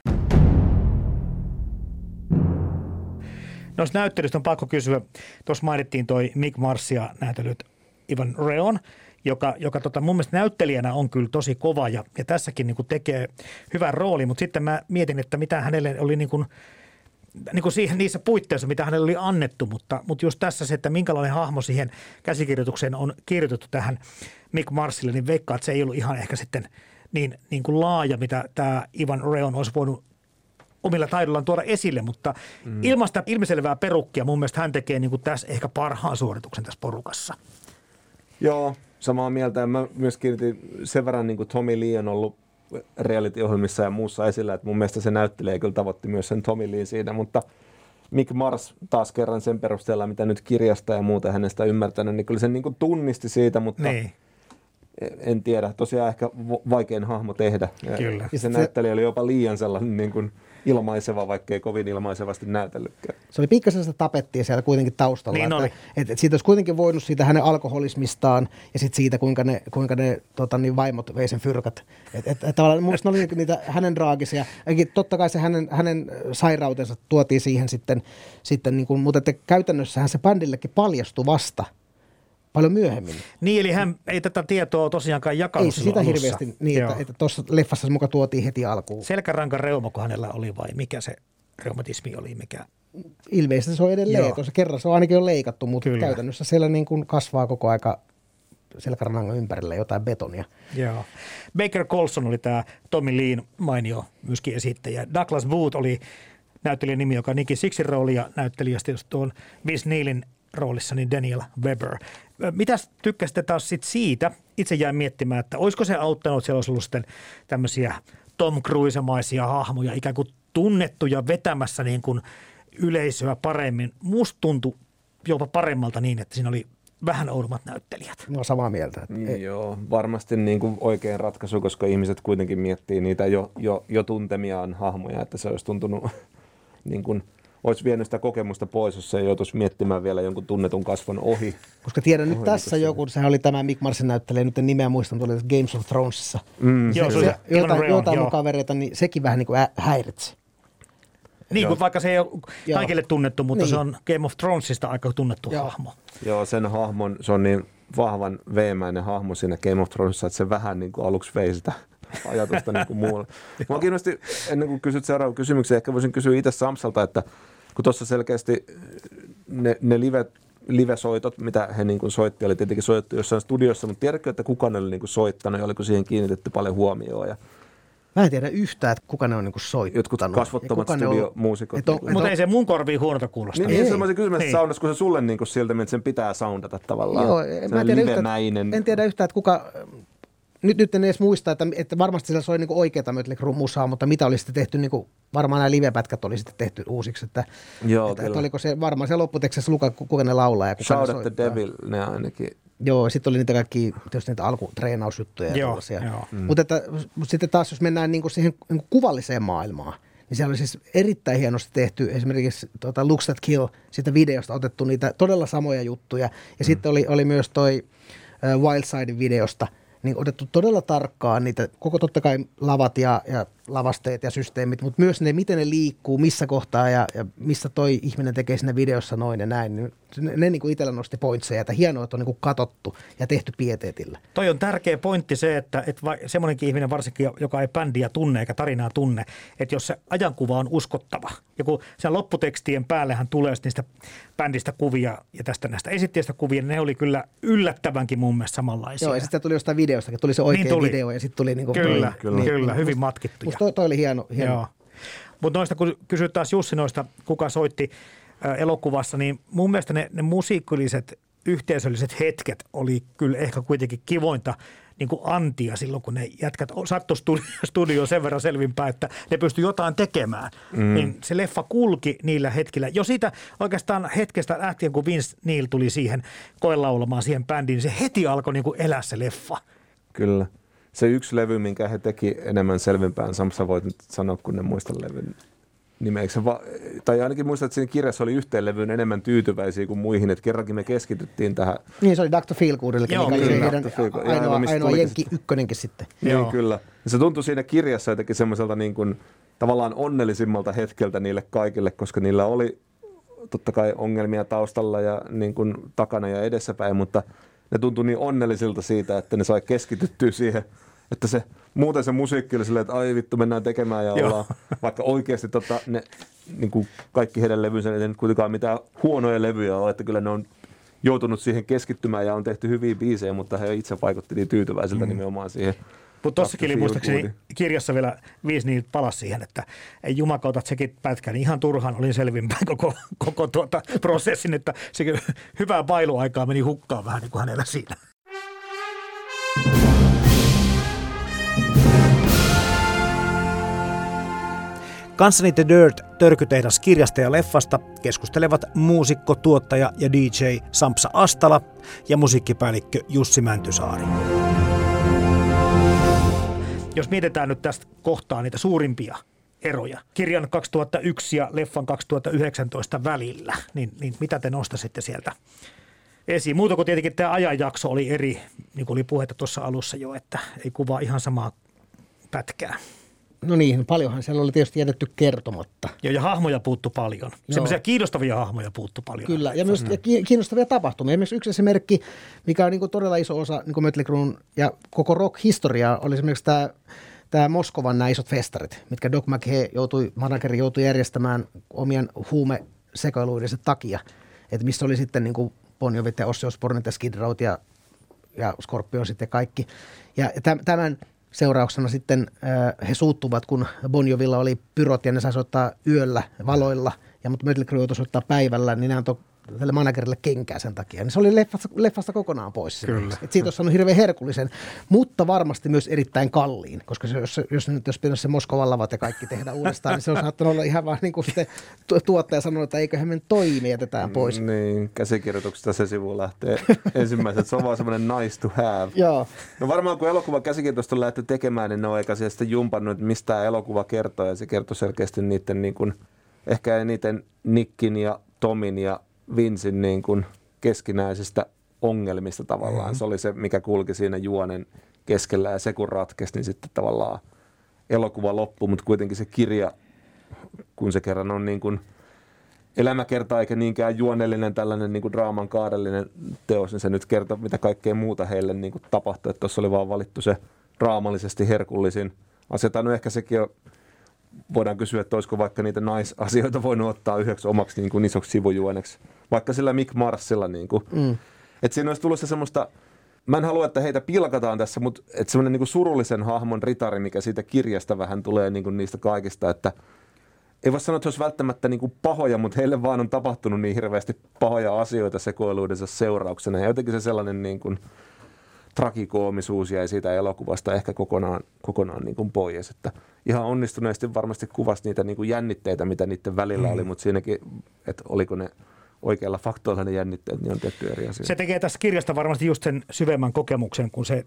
Noista näyttelystä on pakko kysyä. Tuossa mainittiin toi Mick Marsia näytelyt Ivan Reon. joka, joka tota, mun mielestä näyttelijänä on kyllä tosi kova ja, ja tässäkin niin kuin tekee hyvän rooli, mutta sitten mä mietin, että mitä hänelle oli niin kuin, niin kuin siihen, niissä puitteissa, mitä hänelle oli annettu, mutta, mutta just tässä se, että minkälainen hahmo siihen käsikirjoitukseen on kirjoitettu tähän Mick Marsille, niin veikkaa, että se ei ollut ihan ehkä sitten niin, niin kuin laaja, mitä tämä Ivan Reon olisi voinut omilla taidollaan tuoda esille, mutta mm. ilman sitä ilmiselvää perukkia mun mielestä hän tekee niin kuin tässä ehkä parhaan suorituksen tässä porukassa. Joo, samaa mieltä. Ja mä myös kiinnitin sen verran, niin kuin Tommy Lee on ollut reality-ohjelmissa ja muussa esillä, että mun mielestä se näyttelee kyllä tavoitti myös sen Tommy Lee siinä, mutta Mick Mars taas kerran sen perusteella, mitä nyt kirjasta ja muuta hänestä ymmärtänyt, niin kyllä se niin kuin tunnisti siitä, mutta niin en tiedä. Tosiaan ehkä vaikein hahmo tehdä. Kyllä. Ja se näyttelijä oli jopa liian sellainen niin kuin ilmaiseva, vaikkei kovin ilmaisevasti näytellytkään. Se oli pikkasen sitä tapettia siellä kuitenkin taustalla. Niin että, että, että siitä olisi kuitenkin voinut siitä hänen alkoholismistaan ja sitten siitä, kuinka ne, kuinka ne tota, niin vaimot vei sen fyrkat. Että et, et, tavallaan mun ne oli niitä hänen draagisia. Eikin, totta kai se hänen, hänen sairautensa tuotiin siihen sitten, sitten niin kuin, mutta että käytännössähän se bändillekin paljastui vasta – paljon myöhemmin. Niin, eli hän ei tätä tietoa tosiaankaan jakanut Ei se sitä alussa. hirveästi niin, Joo. että, tuossa leffassa se muka tuotiin heti alkuun. Selkärankan reumako hänellä oli vai mikä se reumatismi oli, mikä? Ilmeisesti se on edelleen. Tuossa kerran se on ainakin jo leikattu, mutta Kyllä. käytännössä siellä niin kuin kasvaa koko aika selkärangan ympärillä jotain betonia. Joo. Baker Colson oli tämä Tommy Leen mainio myöskin esittäjä. Douglas Booth oli näyttelijän nimi, joka Nicky Sixin roolia näytteli, ja tuon Vince Neilin roolissa niin Daniel Weber. Mitäs tykkäsitte taas sit siitä? Itse jäin miettimään, että olisiko se auttanut, että siellä olisi ollut sitten tämmöisiä Tom Cruise-maisia hahmoja, ikään kuin tunnettuja vetämässä niin kuin yleisöä paremmin. Musta tuntui jopa paremmalta niin, että siinä oli vähän oudommat näyttelijät. No samaa mieltä. Että niin, Joo, varmasti niin kuin oikein ratkaisu, koska ihmiset kuitenkin miettii niitä jo, jo, jo tuntemiaan hahmoja, että se olisi tuntunut niin kuin – olisi vienyt sitä kokemusta pois, jos se ei joutuisi miettimään vielä jonkun tunnetun kasvon ohi. Koska tiedän nyt tässä joku, sehän oli tämä Mick Marsin näyttelijä, nyt en nimeä muistan, tuli Games of Thronesissa. Mm. Se, joo, se, se, jotain, jotain joo. kavereita, niin sekin vähän niin kuin ä, häiritsi. Niin kuin vaikka se ei ole kaikille tunnettu, mutta niin. se on Game of Thronesista aika tunnettu Joo. hahmo. Joo, sen hahmon, se on niin vahvan veemäinen hahmo siinä Game of Thronesissa, että se vähän niin kuin aluksi vei sitä ajatusta niin kuin muulle. Mua kiinnosti, ennen kuin kysyt seuraavan kysymyksen, ehkä voisin kysyä itse Samsalta, että kun tuossa selkeästi ne, ne live, live-soitot, mitä he niin kuin soitti, oli tietenkin soittu jossain studiossa, mutta tiedätkö, että kuka ne oli niin kuin soittanut ja oliko siihen kiinnitetty paljon huomioon? Ja Mä en tiedä yhtään, että kuka ne on niin soittanut. Jotkut kasvottomat studiomuusikot. Niin Mutta ei se mun korviin huonota kuulosta. Niin, niin semmoisen kysymys, että niin. kun se sulle niin kuin siltä, että sen pitää soundata tavallaan. Joo, mä en tiedä, yhtään, en tiedä yhtään, että kuka nyt, nyt en edes muista, että, että varmasti siellä soi niinku oikeata musaa, mutta mitä oli sitten tehty, niinku, varmaan nämä livepätkät oli sitten tehty uusiksi. Että, Joo, että, että oliko se varmaan se lopputekstissä luka, kuka ne laulaa ja kuka Shout ne soittaa. the Devil, ne ainakin. Joo, sitten oli niitä kaikki, tietysti niitä alkutreenausjuttuja ja joo, joo. Mm. Mutta, että, mutta sitten taas, jos mennään niinku siihen niinku kuvalliseen maailmaan, niin siellä oli siis erittäin hienosti tehty esimerkiksi tuota Looks That Kill, siitä videosta otettu niitä todella samoja juttuja. Ja mm. sitten oli, oli myös toi uh, Wildside videosta – niin otettu todella tarkkaan niitä, koko totta kai lavat ja, ja lavasteet ja systeemit, mutta myös ne, miten ne liikkuu, missä kohtaa ja, ja missä toi ihminen tekee siinä videossa noin ja näin. Niin ne, ne niin kuin itsellä nosti pointseja, että hienoa, että on niin kuin katottu ja tehty pieteetillä. Toi on tärkeä pointti se, että, että semmoinenkin ihminen varsinkin, joka ei bändiä tunne eikä tarinaa tunne, että jos se ajankuva on uskottava ja kun sen lopputekstien päällehän tulee niistä bändistä kuvia ja tästä näistä esittäjistä kuvia, niin ne oli kyllä yllättävänkin mun mielestä samanlaisia. Joo, ja sitten tuli jostain videostakin, tuli se oikea niin tuli. video ja sitten tuli niin kuin Kyllä, kyllä, niin, kyllä, hyvin matkittu toi, toi oli hieno. hieno. Mutta noista, kun kysyt taas Jussi noista, kuka soitti elokuvassa, niin mun mielestä ne, ne musiikilliset yhteisölliset hetket oli kyllä ehkä kuitenkin kivointa niin kuin antia silloin, kun ne jätkät sattu studio sen verran selvinpäin, että ne pystyi jotain tekemään. Mm. Niin se leffa kulki niillä hetkillä. Jo siitä oikeastaan hetkestä lähtien, kun Vince Neil tuli siihen koelaulamaan siihen bändiin, niin se heti alkoi niin kuin elää se leffa. Kyllä se yksi levy, minkä he teki enemmän selvimpään, Samsa voit nyt sanoa, kun ne muista levyn nimeksi. Va- tai ainakin muistat, että siinä kirjassa oli yhteen levyyn enemmän tyytyväisiä kuin muihin, että kerrankin me keskityttiin tähän. Niin, se oli Dr. Feelgoodille, mikä oli heidän ainoa, ainoa jenkki ykköninkin sitten. Niin, Joo. kyllä. Ja se tuntui siinä kirjassa jotenkin semmoiselta niin kuin, tavallaan onnellisimmalta hetkeltä niille kaikille, koska niillä oli totta kai ongelmia taustalla ja niin kuin takana ja edessäpäin, mutta ne tuntui niin onnellisilta siitä, että ne sai keskityttyä siihen, että se muuten se musiikki oli silleen, että ai vittu mennään tekemään ja ollaan, vaikka oikeasti tota, ne, niin kuin kaikki heidän levynsä, ei nyt kuitenkaan mitään huonoja levyjä ole, että kyllä ne on joutunut siihen keskittymään ja on tehty hyviä biisejä, mutta he itse vaikutti niin tyytyväisiltä mm. nimenomaan siihen. Mutta tossakin oli muistaakseni kirjassa vielä viisi niin palas siihen, että ei jumakauta sekin pätkä, niin ihan turhaan olin selvinpäin koko, koko tuota prosessin, että se hyvää bailuaikaa meni hukkaan vähän niin kuin hänellä siinä. Kanssani The Dirt törkytehdas kirjasta ja leffasta keskustelevat muusikko, tuottaja ja DJ Sampsa Astala ja musiikkipäällikkö Jussi Mäntysaari. Jos mietitään nyt tästä kohtaa niitä suurimpia eroja kirjan 2001 ja leffan 2019 välillä, niin, niin mitä te nostaisitte sieltä esiin? Muuta kuin tietenkin tämä ajanjakso oli eri, niin kuin oli puhetta tuossa alussa jo, että ei kuvaa ihan samaa pätkää. No niin, paljonhan siellä oli tietysti jätetty kertomatta. Joo, ja hahmoja puuttu paljon. Joo. Sellaisia kiinnostavia hahmoja puuttu paljon. Kyllä, ja myös ja kiinnostavia tapahtumia. Esimerkiksi yksi esimerkki, mikä on niin todella iso osa niin Mötley ja koko rock-historiaa, oli esimerkiksi tämä tämä Moskovan nämä isot festarit, mitkä Doc McHe joutui, manageri joutui järjestämään omien huumesekoiluidensa takia. Että missä oli sitten niin kuin Bon Jovit ja Ossi Osbornet ja Skid ja, ja Scorpion sitten kaikki. Ja tämän seurauksena sitten äh, he suuttuvat, kun Bonjovilla oli pyrot ja ne saisi ottaa yöllä valoilla, ja mutta Mötley Crue ottaa päivällä, niin antoi tälle managerille kenkää sen takia. Niin se oli leffasta, leffasta kokonaan pois. Kyllä. Et siitä olisi saanut hirveän herkullisen, mutta varmasti myös erittäin kalliin, koska se, jos, jos nyt jos pitäisi se Moskovan lavat ja kaikki tehdä uudestaan, niin se on saattanut olla ihan vaan niin kuin sitten tuottaja sanoi, että eiköhän me toimi jätetään pois. Niin, käsikirjoituksesta se sivu lähtee ensimmäiset. Se on vaan semmoinen nice to have. Joo. No varmaan kun elokuva käsikirjoitusta lähdetty tekemään, niin ne on eikä sieltä jumpannut, että mistä elokuva kertoo, ja se kertoo selkeästi niiden niin kuin, ehkä niiden Nickin ja Tomin ja Vinsin niin kuin keskinäisistä ongelmista tavallaan. Mm-hmm. Se oli se, mikä kulki siinä juonen keskellä ja se kun ratkesi, niin sitten tavallaan elokuva loppui, mutta kuitenkin se kirja, kun se kerran on niin kuin elämäkerta eikä niinkään juonellinen tällainen niin kuin draaman kaadellinen teos, niin se nyt kertoo, mitä kaikkea muuta heille niin kuin tapahtui. Tuossa oli vaan valittu se draamallisesti herkullisin asia. No ehkä sekin on voidaan kysyä, että olisiko vaikka niitä naisasioita voinut ottaa yhdeksi omaksi niin kuin isoksi sivujuoneksi. Vaikka sillä Mick Marsilla. Niin kuin. Mm. Että siinä olisi tullut se semmoista, mä en halua, että heitä pilkataan tässä, mutta että semmoinen niin kuin surullisen hahmon ritari, mikä siitä kirjasta vähän tulee niin kuin niistä kaikista, että ei voi sanoa, että olisi välttämättä niin kuin pahoja, mutta heille vaan on tapahtunut niin hirveästi pahoja asioita sekoiluidensa seurauksena. Ja jotenkin se sellainen niin kuin, trakikoomisuus jäi siitä elokuvasta ehkä kokonaan, kokonaan niin kuin pois. Että ihan onnistuneesti varmasti kuvasi niitä niin kuin jännitteitä, mitä niiden välillä mm. oli, mutta siinäkin, että oliko ne oikealla faktoilla ne jännitteet, niin on tehty eri asia. Se tekee tässä kirjasta varmasti just sen syvemmän kokemuksen, kun se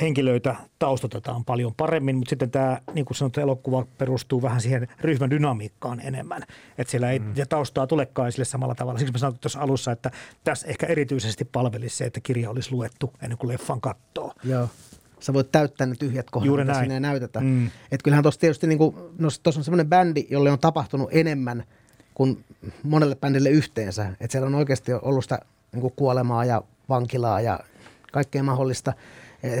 henkilöitä taustotetaan paljon paremmin, mutta sitten tämä, niin kuin sanottu, elokuva perustuu vähän siihen ryhmän dynamiikkaan enemmän. Että siellä ei mm. taustaa tulekaan esille samalla tavalla. Siksi mä sanoin tuossa alussa, että tässä ehkä erityisesti palvelisi se, että kirja olisi luettu ennen kuin leffan kattoo. Joo. Sä voit täyttää ne tyhjät kohdat, Juuri mitä sinne näytetään. Mm. Että kyllähän tuossa tietysti, niin kuin, no tuossa on semmoinen bändi, jolle on tapahtunut enemmän kuin monelle bändille yhteensä. Että siellä on oikeasti ollut sitä niin kuin kuolemaa ja vankilaa ja kaikkea mahdollista –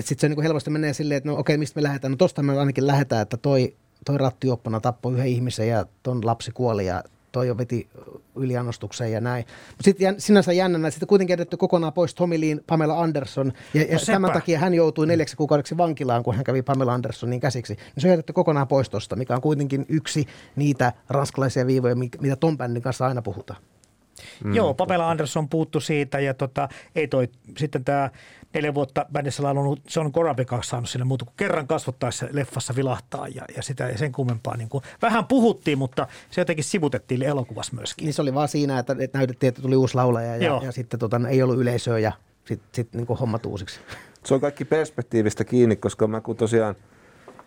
sitten se niin helposti menee silleen, että no okei, mistä me lähdetään? No tosta me ainakin lähdetään, että toi, toi rattioppana tappoi yhden ihmisen ja ton lapsi kuoli ja toi jo veti yliannostukseen ja näin. Mutta sitten sinänsä jännänä, sitten kuitenkin edetty kokonaan pois Tommy Lee, Pamela Anderson. Ja, ja no tämän takia hän joutui neljäksi kuukaudeksi vankilaan, kun hän kävi Pamela Andersonin käsiksi. Niin se on jätetty kokonaan pois tuosta, mikä on kuitenkin yksi niitä ranskalaisia viivoja, mitä Tom bändin kanssa aina puhutaan. Mm. Joo, Pamela Anderson puuttu siitä ja tota, ei toi sitten tämä neljä vuotta bändissä laulunut John Corabi kanssa saanut sinne muuta kuin kerran kasvottaessa leffassa vilahtaa ja, ja sitä ei sen kummempaa. Niin kuin, vähän puhuttiin, mutta se jotenkin sivutettiin elokuvassa myöskin. Niin se oli vaan siinä, että, että näytettiin, että tuli uusi laulaja ja, ja sitten tota, ei ollut yleisöä ja sitten sit, niin hommat uusiksi. Se on kaikki perspektiivistä kiinni, koska mä kun tosiaan –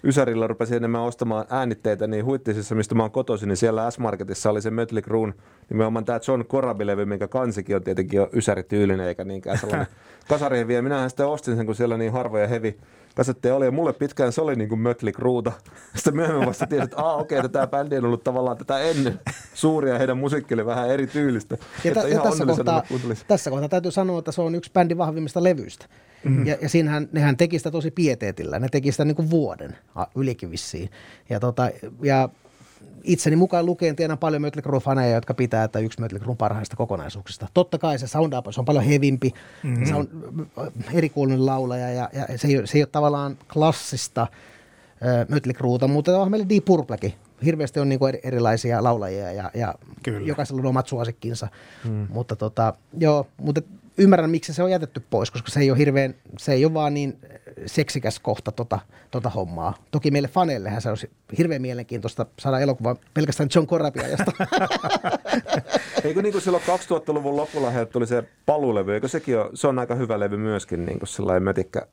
Ysärillä rupesin enemmän ostamaan äänitteitä, niin Huittisissa, mistä mä oon kotoisin, niin siellä S-Marketissa oli se Mötley Crue, nimenomaan tämä John Corabi-levy, minkä kansikin on tietenkin jo Ysäri-tyylinen, eikä niinkään sellainen kasarihevi. Ja minähän sitten ostin sen, kun siellä niin harvoja hevi kasetteja oli. Ja mulle pitkään se oli niin kuin Mötley Cruuta. Sitten myöhemmin vasta tiesin, että ah, okei, okay, tämä bändi on ollut tavallaan tätä ennen suuria. Heidän musiikki oli vähän eri tyylistä. Ja, t- ja tässä, kohtaa, tässä kohtaa täytyy sanoa, että se on yksi bändin vahvimmista levyistä. Mm-hmm. Ja, ja siinähän, nehän teki sitä tosi pieteetillä. Ne teki sitä niin kuin vuoden ylikin vissiin. Ja, tota, ja itseni mukaan lukeen tiedän paljon Mötley Crue-faneja, jotka pitää, että yksi Mötley Crue parhaista kokonaisuuksista. Totta kai se sound up, se on paljon hevimpi, mm-hmm. se on erikoinen laulaja ja, ja se, ei, se ei ole tavallaan klassista äh, Mötley Crueta, mutta on meillä Deep Purplekin. Hirveästi on niinku erilaisia laulajia ja, ja jokaisella on omat suosikkinsa. Mm. Mutta tota, joo, mutta ymmärrän, miksi se on jätetty pois, koska se ei ole hirveän, se ei ole vaan niin seksikäs kohta tota, tota hommaa. Toki meille faneillehän se olisi hirveän mielenkiintoista saada elokuva pelkästään John Corabiajasta. Eikö niin kuin silloin 2000-luvun lopulla tuli se palulevy, eikö sekin ole, se on aika hyvä levy myöskin, niin kuin sellainen mötikkä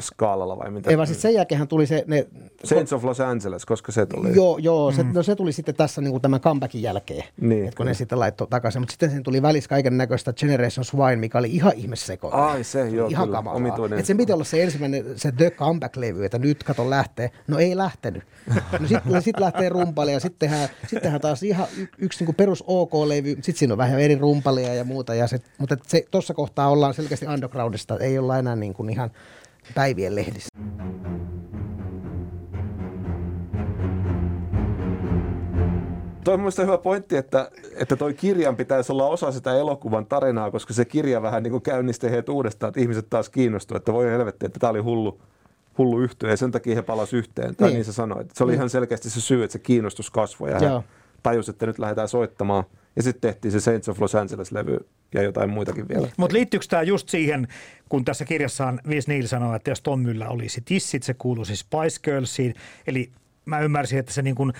skaalalla vai mitä? Ei vaan sitten sen jälkeen tuli se... Ne, Saints of Los Angeles, koska se tuli. Joo, joo se, mm. no se tuli sitten tässä niin kuin tämän comebackin jälkeen, niin, että kun ne sitten laittoi takaisin. Mutta sitten sen tuli välissä kaiken näköistä Generation Swine, mikä oli ihan ihmesseko. Ai se, joo, ihan kyllä, omituinen. Että sen piti olla se ensimmäinen, se The Comeback-levy, että nyt kato lähtee. No ei lähtenyt. No sitten sit lähtee rumpalia ja sittenhän, sittenhän taas ihan y, yksi niin kuin perus OK-levy, sitten siinä on vähän eri rumpalia ja muuta. Ja se, mutta tuossa kohtaa ollaan selkeästi undergroundista, ei olla enää niin kuin ihan päivien lehdissä. Toi on mielestäni hyvä pointti, että, että toi kirjan pitäisi olla osa sitä elokuvan tarinaa, koska se kirja vähän niin kuin käynnisti heidät uudestaan, että ihmiset taas kiinnostuivat, että voi helvetti, että tämä oli hullu, hullu yhtyö ja sen takia he palasivat yhteen. Tai niin, niin sä sanoit. Se oli niin. ihan selkeästi se syy, että se kiinnostus kasvoi ja Joo. he tajusivat, että nyt lähdetään soittamaan – ja sitten tehtiin se Saints of Los Angeles-levy ja jotain muitakin vielä. Mutta liittyykö tämä just siihen, kun tässä kirjassaan Vince Neil sanoo, että jos Tommyllä olisi tissit, se kuuluisi Spice Girlsiin. Eli mä ymmärsin, että se niin kuin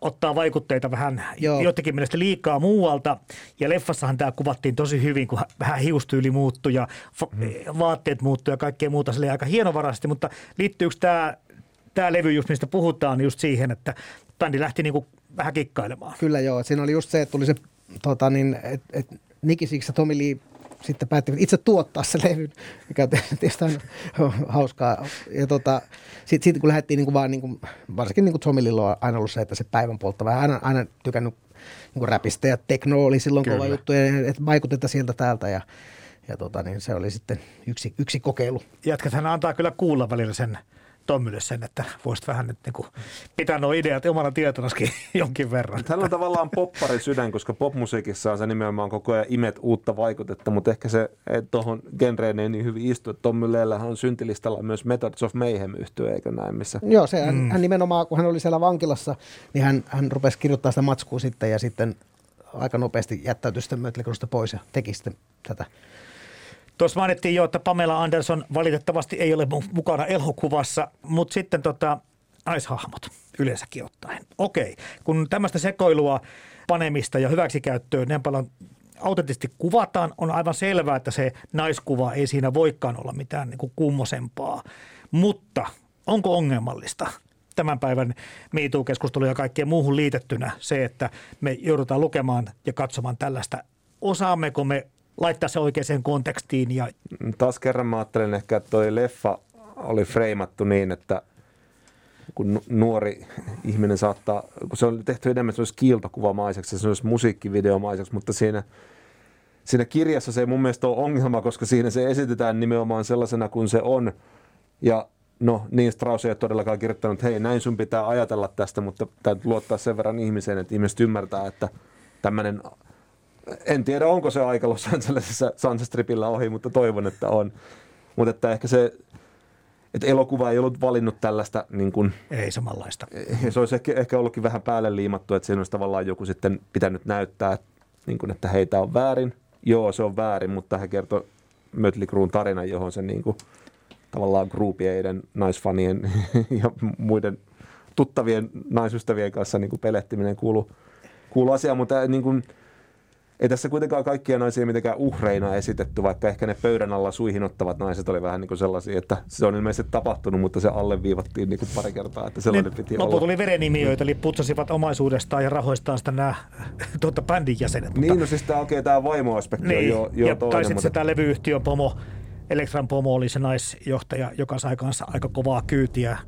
ottaa vaikutteita vähän Joo. jotenkin mielestä liikaa muualta. Ja leffassahan tämä kuvattiin tosi hyvin, kun vähän hiustyyli muuttui ja hmm. vaatteet muuttui ja kaikkea muuta sille aika hienovaraisesti. Mutta liittyykö tämä, tämä levy, just mistä puhutaan, just siihen, että bändi lähti niin kuin vähän kikkailemaan? Kyllä joo. Siinä oli just se, että tuli se tota, niin, et, et Nicky Six ja Tommy Lee sitten päättivät itse tuottaa se levy, mikä tietysti on hauskaa. Ja tota, sitten sit, kun lähdettiin niin kuin vaan, niin kuin, varsinkin niin kuin Tommy Lillo on aina ollut se, että se päivän polttava, aina, aina tykännyt niin kuin räpistä ja tekno oli silloin Kyllä. kova juttu, ja, että vaikutetaan sieltä täältä ja, ja tota, niin se oli sitten yksi, yksi kokeilu. Jätkät antaa kyllä kuulla välillä sen Tommille sen, että voisit vähän nyt niin kuin pitää nuo ideat omana tietonaskin jonkin verran. Hän on tavallaan poppari sydän, koska popmusiikissa on se nimenomaan koko ajan imet uutta vaikutetta, mutta ehkä se tuohon genreen ei niin hyvin istu. Tommy Leellähän on syntilistalla myös Methods of Mayhem yhtyö, eikö näin? Missä... Joo, se, hän, mm. hän, nimenomaan, kun hän oli siellä vankilassa, niin hän, hän rupesi kirjoittaa sitä matskua sitten ja sitten aika nopeasti jättäytyi sitten pois ja teki sitten tätä Tuossa mainittiin jo, että Pamela Anderson valitettavasti ei ole mukana elokuvassa, mutta sitten tota, naishahmot yleensäkin ottaen. Okei, kun tämmöistä sekoilua, panemista ja hyväksikäyttöä niin paljon autenttisesti kuvataan, on aivan selvää, että se naiskuva ei siinä voikaan olla mitään niin kummosempaa. Mutta onko ongelmallista tämän päivän MeToo-keskustelu ja kaikkeen muuhun liitettynä se, että me joudutaan lukemaan ja katsomaan tällaista osaammeko me laittaa se oikeaan kontekstiin. Ja... Taas kerran mä ajattelen ehkä, että toi leffa oli freimattu niin, että kun nuori ihminen saattaa, kun se on tehty enemmän se kiiltokuvamaiseksi, se olisi musiikkivideomaiseksi, mutta siinä, siinä kirjassa se ei mun mielestä ole ongelma, koska siinä se esitetään nimenomaan sellaisena kuin se on. Ja no niin Strauss ei ole todellakaan kirjoittanut, että hei näin sun pitää ajatella tästä, mutta täytyy luottaa sen verran ihmiseen, että ihmiset ymmärtää, että tämmöinen en tiedä, onko se aika Los Angelesissa Sunset Stripillä ohi, mutta toivon, että on. Mutta että ehkä se, että elokuva ei ollut valinnut tällaista... Niin kuin, ei samanlaista. Se olisi ehkä, ehkä ollutkin vähän päälle liimattu, että siinä olisi tavallaan joku sitten pitänyt näyttää, niin kuin, että heitä on väärin. Joo, se on väärin, mutta he kertoi Mötley Cruen tarinan, johon se niin kuin, tavallaan groupieiden, naisfanien ja muiden tuttavien naisystävien kanssa niin kuin pelehtiminen kuuluu, kuuluu asiaan, mutta niin kuin, ei tässä kuitenkaan kaikkia naisia mitenkään uhreina esitetty, vaikka ehkä ne pöydän alla suihin ottavat naiset oli vähän niin kuin sellaisia, että se on ilmeisesti tapahtunut, mutta se alleviivattiin niin kuin pari kertaa, että sellainen niin, piti olla. tuli verenimiöitä, eli putsasivat omaisuudestaan ja rahoistaan sitä nämä tuota, bändin jäsenet. Niin, mutta... no siis tämä, okay, tämä vaimoaspekti niin, on jo, jo ja toinen. Tai sitten mutta... se tämä levyyhtiön pomo Elektran pomo oli se naisjohtaja, joka sai kanssa aika kovaa kyytiä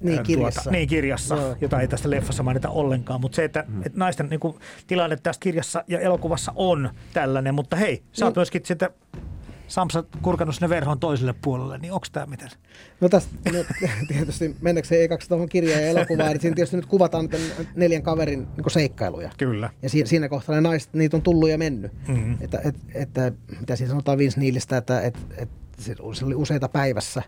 Niin, kirjassa. Tuota, niin, kirjassa, Joo. jota ei tästä leffassa mainita ollenkaan. Mutta se, että, mm. että naisten niin kuin, tilanne tässä kirjassa ja elokuvassa on tällainen, mutta hei, sä oot Niin. myöskin sitten Samsa kurkannut sinne verhon toiselle puolelle, niin onko tämä miten? No tästä no, tietysti mennäkseen ekaksi tuohon kirjaan ja elokuvaan, että siinä tietysti nyt kuvataan neljän kaverin niin seikkailuja. Kyllä. Ja siinä, siinä kohtaa ne naiset, niitä on tullut ja mennyt. Mhm. Että, et, että, mitä siinä sanotaan Vince Neilistä, että et, et, se se oli useita päivässä.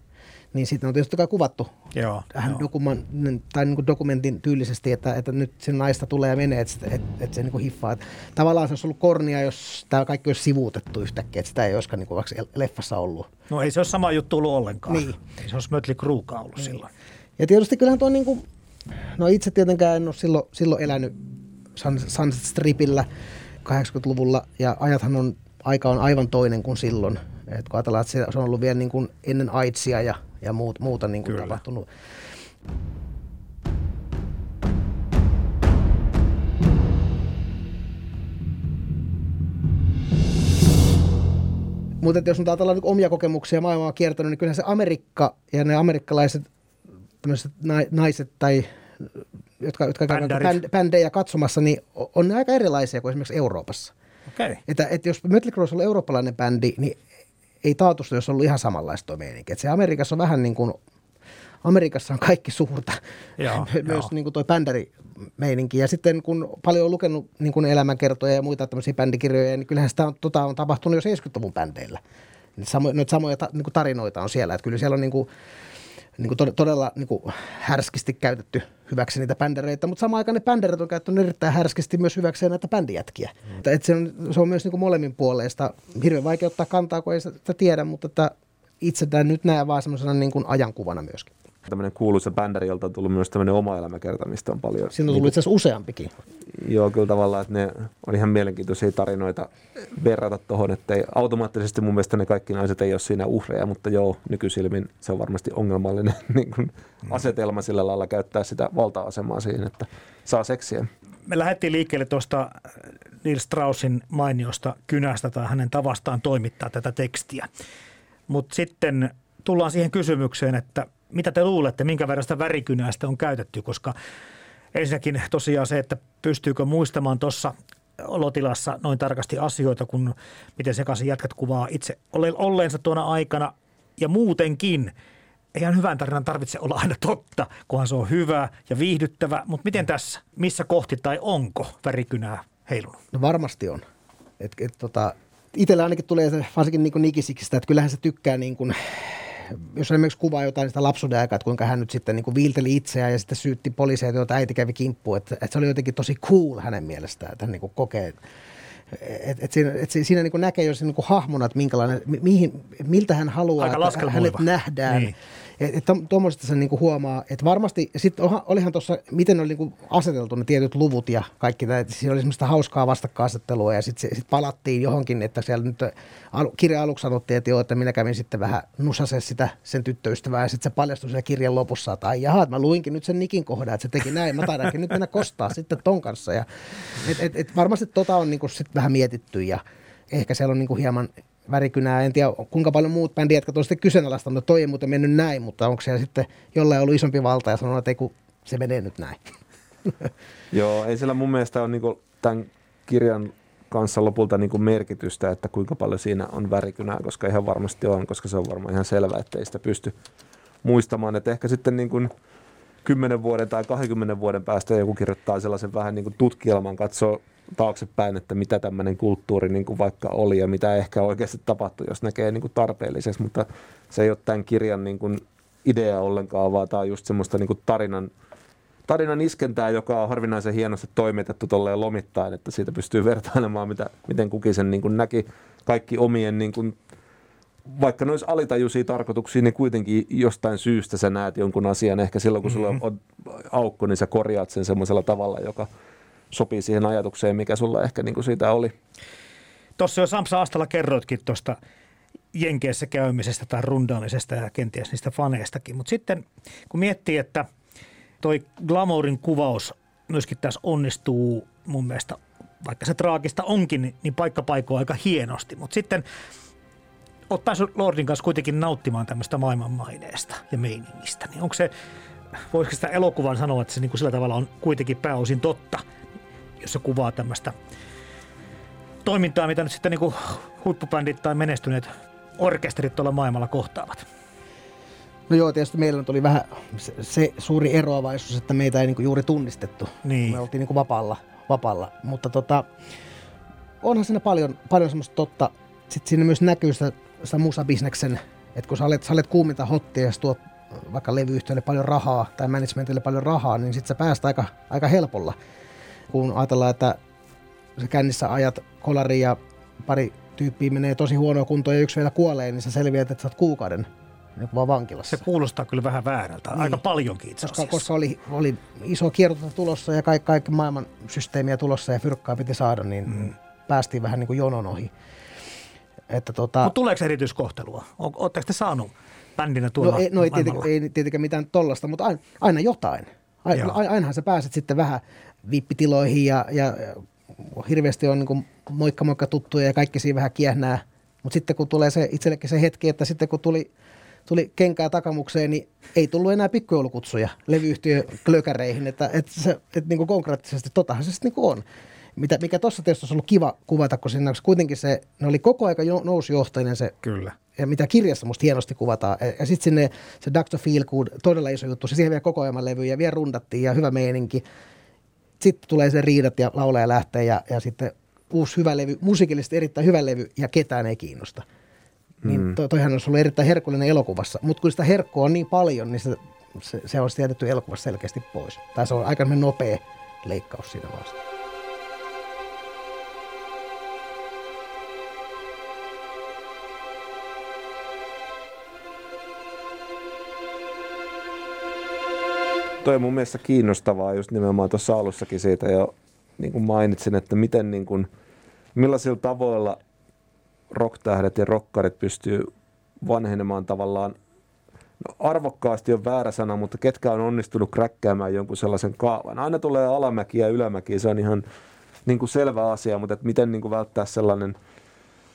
Niin sitten on tietysti kuvattu Joo, vähän joo. dokuman, tai niin kuin dokumentin tyylisesti, että, että nyt se naista tulee ja menee, että, että, että se niin kuin hiffaa. Että tavallaan se olisi ollut kornia, jos tämä kaikki olisi sivuutettu yhtäkkiä, että sitä ei olisikaan niin kuin vaikka leffassa ollut. No ei se ole sama juttu ollut ollenkaan. Niin. Ei se olisi Mötley Kruukaan ollut silloin. Ja tietysti kyllähän tuo niin kuin, no itse tietenkään en ole silloin, silloin elänyt Sun- Sunset Stripillä 80-luvulla ja ajathan on, aika on aivan toinen kuin silloin. Et kun ajatellaan, että se on ollut vielä niin kuin ennen AIDSia ja, ja muut, muuta niin kuin Kyllä. tapahtunut. Mutta jos nyt ajatellaan niin omia kokemuksia maailmaa kiertänyt, niin kyllähän se Amerikka ja ne amerikkalaiset tämmöiset naiset tai jotka, jotka bänd- bändejä katsomassa, niin on ne aika erilaisia kuin esimerkiksi Euroopassa. Okay. Että, että jos Mötley olisi ollut eurooppalainen bändi, niin ei taatusti olisi ollut ihan samanlaista tuo meininki. Että se Amerikassa on vähän niin kuin, Amerikassa on kaikki suurta, Joo, myös joo. niin kuin toi bändärimeininki. Ja sitten kun paljon on lukenut niin kuin elämänkertoja ja muita tämmöisiä bändikirjoja, niin kyllähän sitä on, tota on tapahtunut jo 70-luvun bändeillä. Niitä Samo, noita samoja ta, niin kuin tarinoita on siellä. Että kyllä siellä on niin kuin, niin kuin tod- todella niin kuin härskisti käytetty hyväksi niitä bändereitä, mutta samaan aikaan ne bänderit on käyttänyt erittäin härskisti myös hyväkseen näitä bändijätkiä. Mm. Että, että se, on, se on myös niin kuin molemmin puoleista. Hirveän vaikea ottaa kantaa, kun ei sitä tiedä, mutta että itse tämän nyt näen vaan semmoisena niin kuin ajankuvana myöskin. Tämmöinen kuuluisa bändäri, jolta on tullut myös tämmöinen oma elämäkerta, mistä on paljon. Siinä on tullut itse asiassa useampikin. Joo, kyllä tavallaan, että ne on ihan mielenkiintoisia tarinoita verrata tuohon, että ei, automaattisesti mun mielestä ne kaikki naiset ei ole siinä uhreja, mutta joo, nykysilmin se on varmasti ongelmallinen niin kuin asetelma sillä lailla käyttää sitä valta-asemaa siihen, että saa seksiä. Me lähdettiin liikkeelle tuosta Neil Straussin mainiosta kynästä tai hänen tavastaan toimittaa tätä tekstiä. Mutta sitten tullaan siihen kysymykseen, että mitä te luulette, minkä verran sitä värikynästä on käytetty, koska ensinnäkin tosiaan se, että pystyykö muistamaan tuossa olotilassa noin tarkasti asioita, kun miten sekaisin jätkät kuvaa itse olleensa tuona aikana ja muutenkin. Eihän hyvän tarinan tarvitse olla aina totta, kunhan se on hyvä ja viihdyttävä, mutta miten tässä, missä kohti tai onko värikynää heilunut? No varmasti on. Et, et, tota, itsellä ainakin tulee se, varsinkin niin nikisikistä, että kyllähän se tykkää niin kuin, jos esimerkiksi kuvaa jotain sitä lapsuuden aikaa, että kuinka hän nyt sitten niin kuin viilteli itseään ja sitten syytti poliiseja, joita äiti kävi kimppuun, että, että se oli jotenkin tosi cool hänen mielestään, että hän niin kuin kokee, et, et siinä, et si- siinä niin näkee jo niin hahmona, että minkälainen, mi- mihin, miltä hän haluaa, Aika että hänet nähdään. Niin. Tuommoisesta sen niinku huomaa, että varmasti, sitten olihan tuossa, miten oli niinku aseteltu ne tietyt luvut ja kaikki, tämä, siinä oli semmoista hauskaa vastakkainasettelua ja sitten sit palattiin johonkin, että siellä nyt al, kirja aluksi sanottiin, että joo, että minä kävin sitten vähän nusase sitä sen tyttöystävää ja sitten se paljastui siellä kirjan lopussa, että ai jaha, että mä luinkin nyt sen Nikin kohdan, että se teki näin, mä taidankin nyt mennä kostaa sitten ton kanssa ja et, et, et varmasti tota on niinku sit vähän mietitty ja ehkä siellä on niinku hieman värikynää. En tiedä, kuinka paljon muut bändit, jotka on sitten kyseenalaistanut, toi ei muuten mennyt näin, mutta onko siellä sitten jollain ollut isompi valta ja sanonut, että ei kun se menee nyt näin. Joo, ei sillä mun mielestä ole niin tämän kirjan kanssa lopulta niin kuin merkitystä, että kuinka paljon siinä on värikynää, koska ihan varmasti on, koska se on varmaan ihan selvä, että ei sitä pysty muistamaan. Että ehkä sitten niin kuin 10 vuoden tai 20 vuoden päästä joku kirjoittaa sellaisen vähän niin kuin tutkielman, katsoo taaksepäin, että mitä tämmöinen kulttuuri niin kuin vaikka oli ja mitä ehkä oikeasti tapahtui, jos näkee niin kuin tarpeelliseksi, mutta se ei ole tämän kirjan niin kuin idea ollenkaan, vaan tämä on just semmoista niin kuin tarinan tarinan iskentää, joka on harvinaisen hienosti toimitettu tolleen lomittain, että siitä pystyy vertailemaan, mitä, miten kukin sen niin kuin näki. Kaikki omien, niin kuin, vaikka ne olisi alitajuisia tarkoituksia, niin kuitenkin jostain syystä sä näet jonkun asian. Ehkä silloin, kun sulla on aukko, niin sä korjaat sen semmoisella tavalla, joka sopii siihen ajatukseen, mikä sulla ehkä niin kuin siitä oli. Tuossa jo Samsa Astala kerroitkin tuosta Jenkeissä käymisestä tai rundaamisesta ja kenties niistä faneistakin. Mutta sitten kun miettii, että toi glamourin kuvaus myöskin tässä onnistuu mun mielestä, vaikka se traagista onkin, niin paikka paikoin aika hienosti. Mutta sitten oot päässyt Lordin kanssa kuitenkin nauttimaan tämmöistä maailmanmaineesta ja meiningistä, niin onko se, voisiko sitä elokuvan sanoa, että se niin kuin sillä tavalla on kuitenkin pääosin totta, jos se kuvaa tämmöistä toimintaa, mitä nyt sitten niin kuin huippubändit tai menestyneet orkesterit tuolla maailmalla kohtaavat? No joo, tietysti meillä tuli vähän se, se suuri eroavaisuus, että meitä ei niinku juuri tunnistettu. Niin. Me oltiin niinku vapaalla, vapaalla. Mutta tota, onhan siinä paljon, paljon semmoista totta. Sitten siinä myös näkyy sitä, sitä musabisneksen, että kun sä olet, sä olet kuuminta hottia ja tuot vaikka levyyhtiölle paljon rahaa tai managementille paljon rahaa, niin sitten sä päästä aika, aika helpolla. Kun ajatellaan, että se kännissä ajat kolari ja pari tyyppiä menee tosi huonoa kuntoa ja yksi vielä kuolee, niin sä selviät, että sä oot kuukauden niin vaan vankilassa. Se kuulostaa kyllä vähän väärältä, niin. aika paljonkin itse koska, koska oli, oli iso kiertoa tulossa ja kaikki, kaikki maailman systeemiä tulossa ja fyrkkaa piti saada, niin mm. päästiin vähän niin kuin jonon ohi. Että tota... Mutta tuleeko erityiskohtelua? Oletteko te saanut bändinä tuolla No ei, no ei, tietenkään, ei tietenkään mitään tollasta, mutta aina, aina jotain. Aina, ainahan sä pääset sitten vähän viippitiloihin ja, ja hirveästi on niin moikka moikka tuttuja ja kaikki siinä vähän kiehnää. Mutta sitten kun tulee se itsellekin se hetki, että sitten kun tuli, tuli kenkää takamukseen, niin ei tullut enää pikkujoulukutsuja levyyhtiö klökäreihin. Että, että, se, että niin kuin konkreettisesti totahan se sitten niin on. Mitä, mikä tuossa tietysti olisi ollut kiva kuvata, kun siinä kuitenkin se, ne oli koko aika nousjohtainen se Kyllä ja mitä kirjassa musta hienosti kuvataan. Ja sitten sinne se Dr. Feelgood, todella iso juttu. Se siihen vielä koko ajan levy ja vielä rundattiin ja hyvä meininki sitten tulee se riidat ja laulaja lähtee ja, ja sitten uusi hyvä levy, musiikillisesti erittäin hyvä levy ja ketään ei kiinnosta. Niin mm. to, toihan olisi ollut erittäin herkullinen elokuvassa, mutta kun sitä herkkoa on niin paljon, niin se, se, se olisi jätetty elokuvassa selkeästi pois. Tai se on aika nopea leikkaus siinä vasta. Toi on mun mielestä kiinnostavaa just nimenomaan tuossa alussakin siitä jo niin kuin mainitsin, että miten niin kuin, millaisilla tavoilla rocktähdet ja rokkarit pystyy vanhenemaan tavallaan no, arvokkaasti on väärä sana, mutta ketkä on onnistunut kräkkäämään jonkun sellaisen kaavan. Aina tulee alamäki ja ylämäki, se on ihan niin kuin selvä asia, mutta että miten niin kuin välttää sellainen –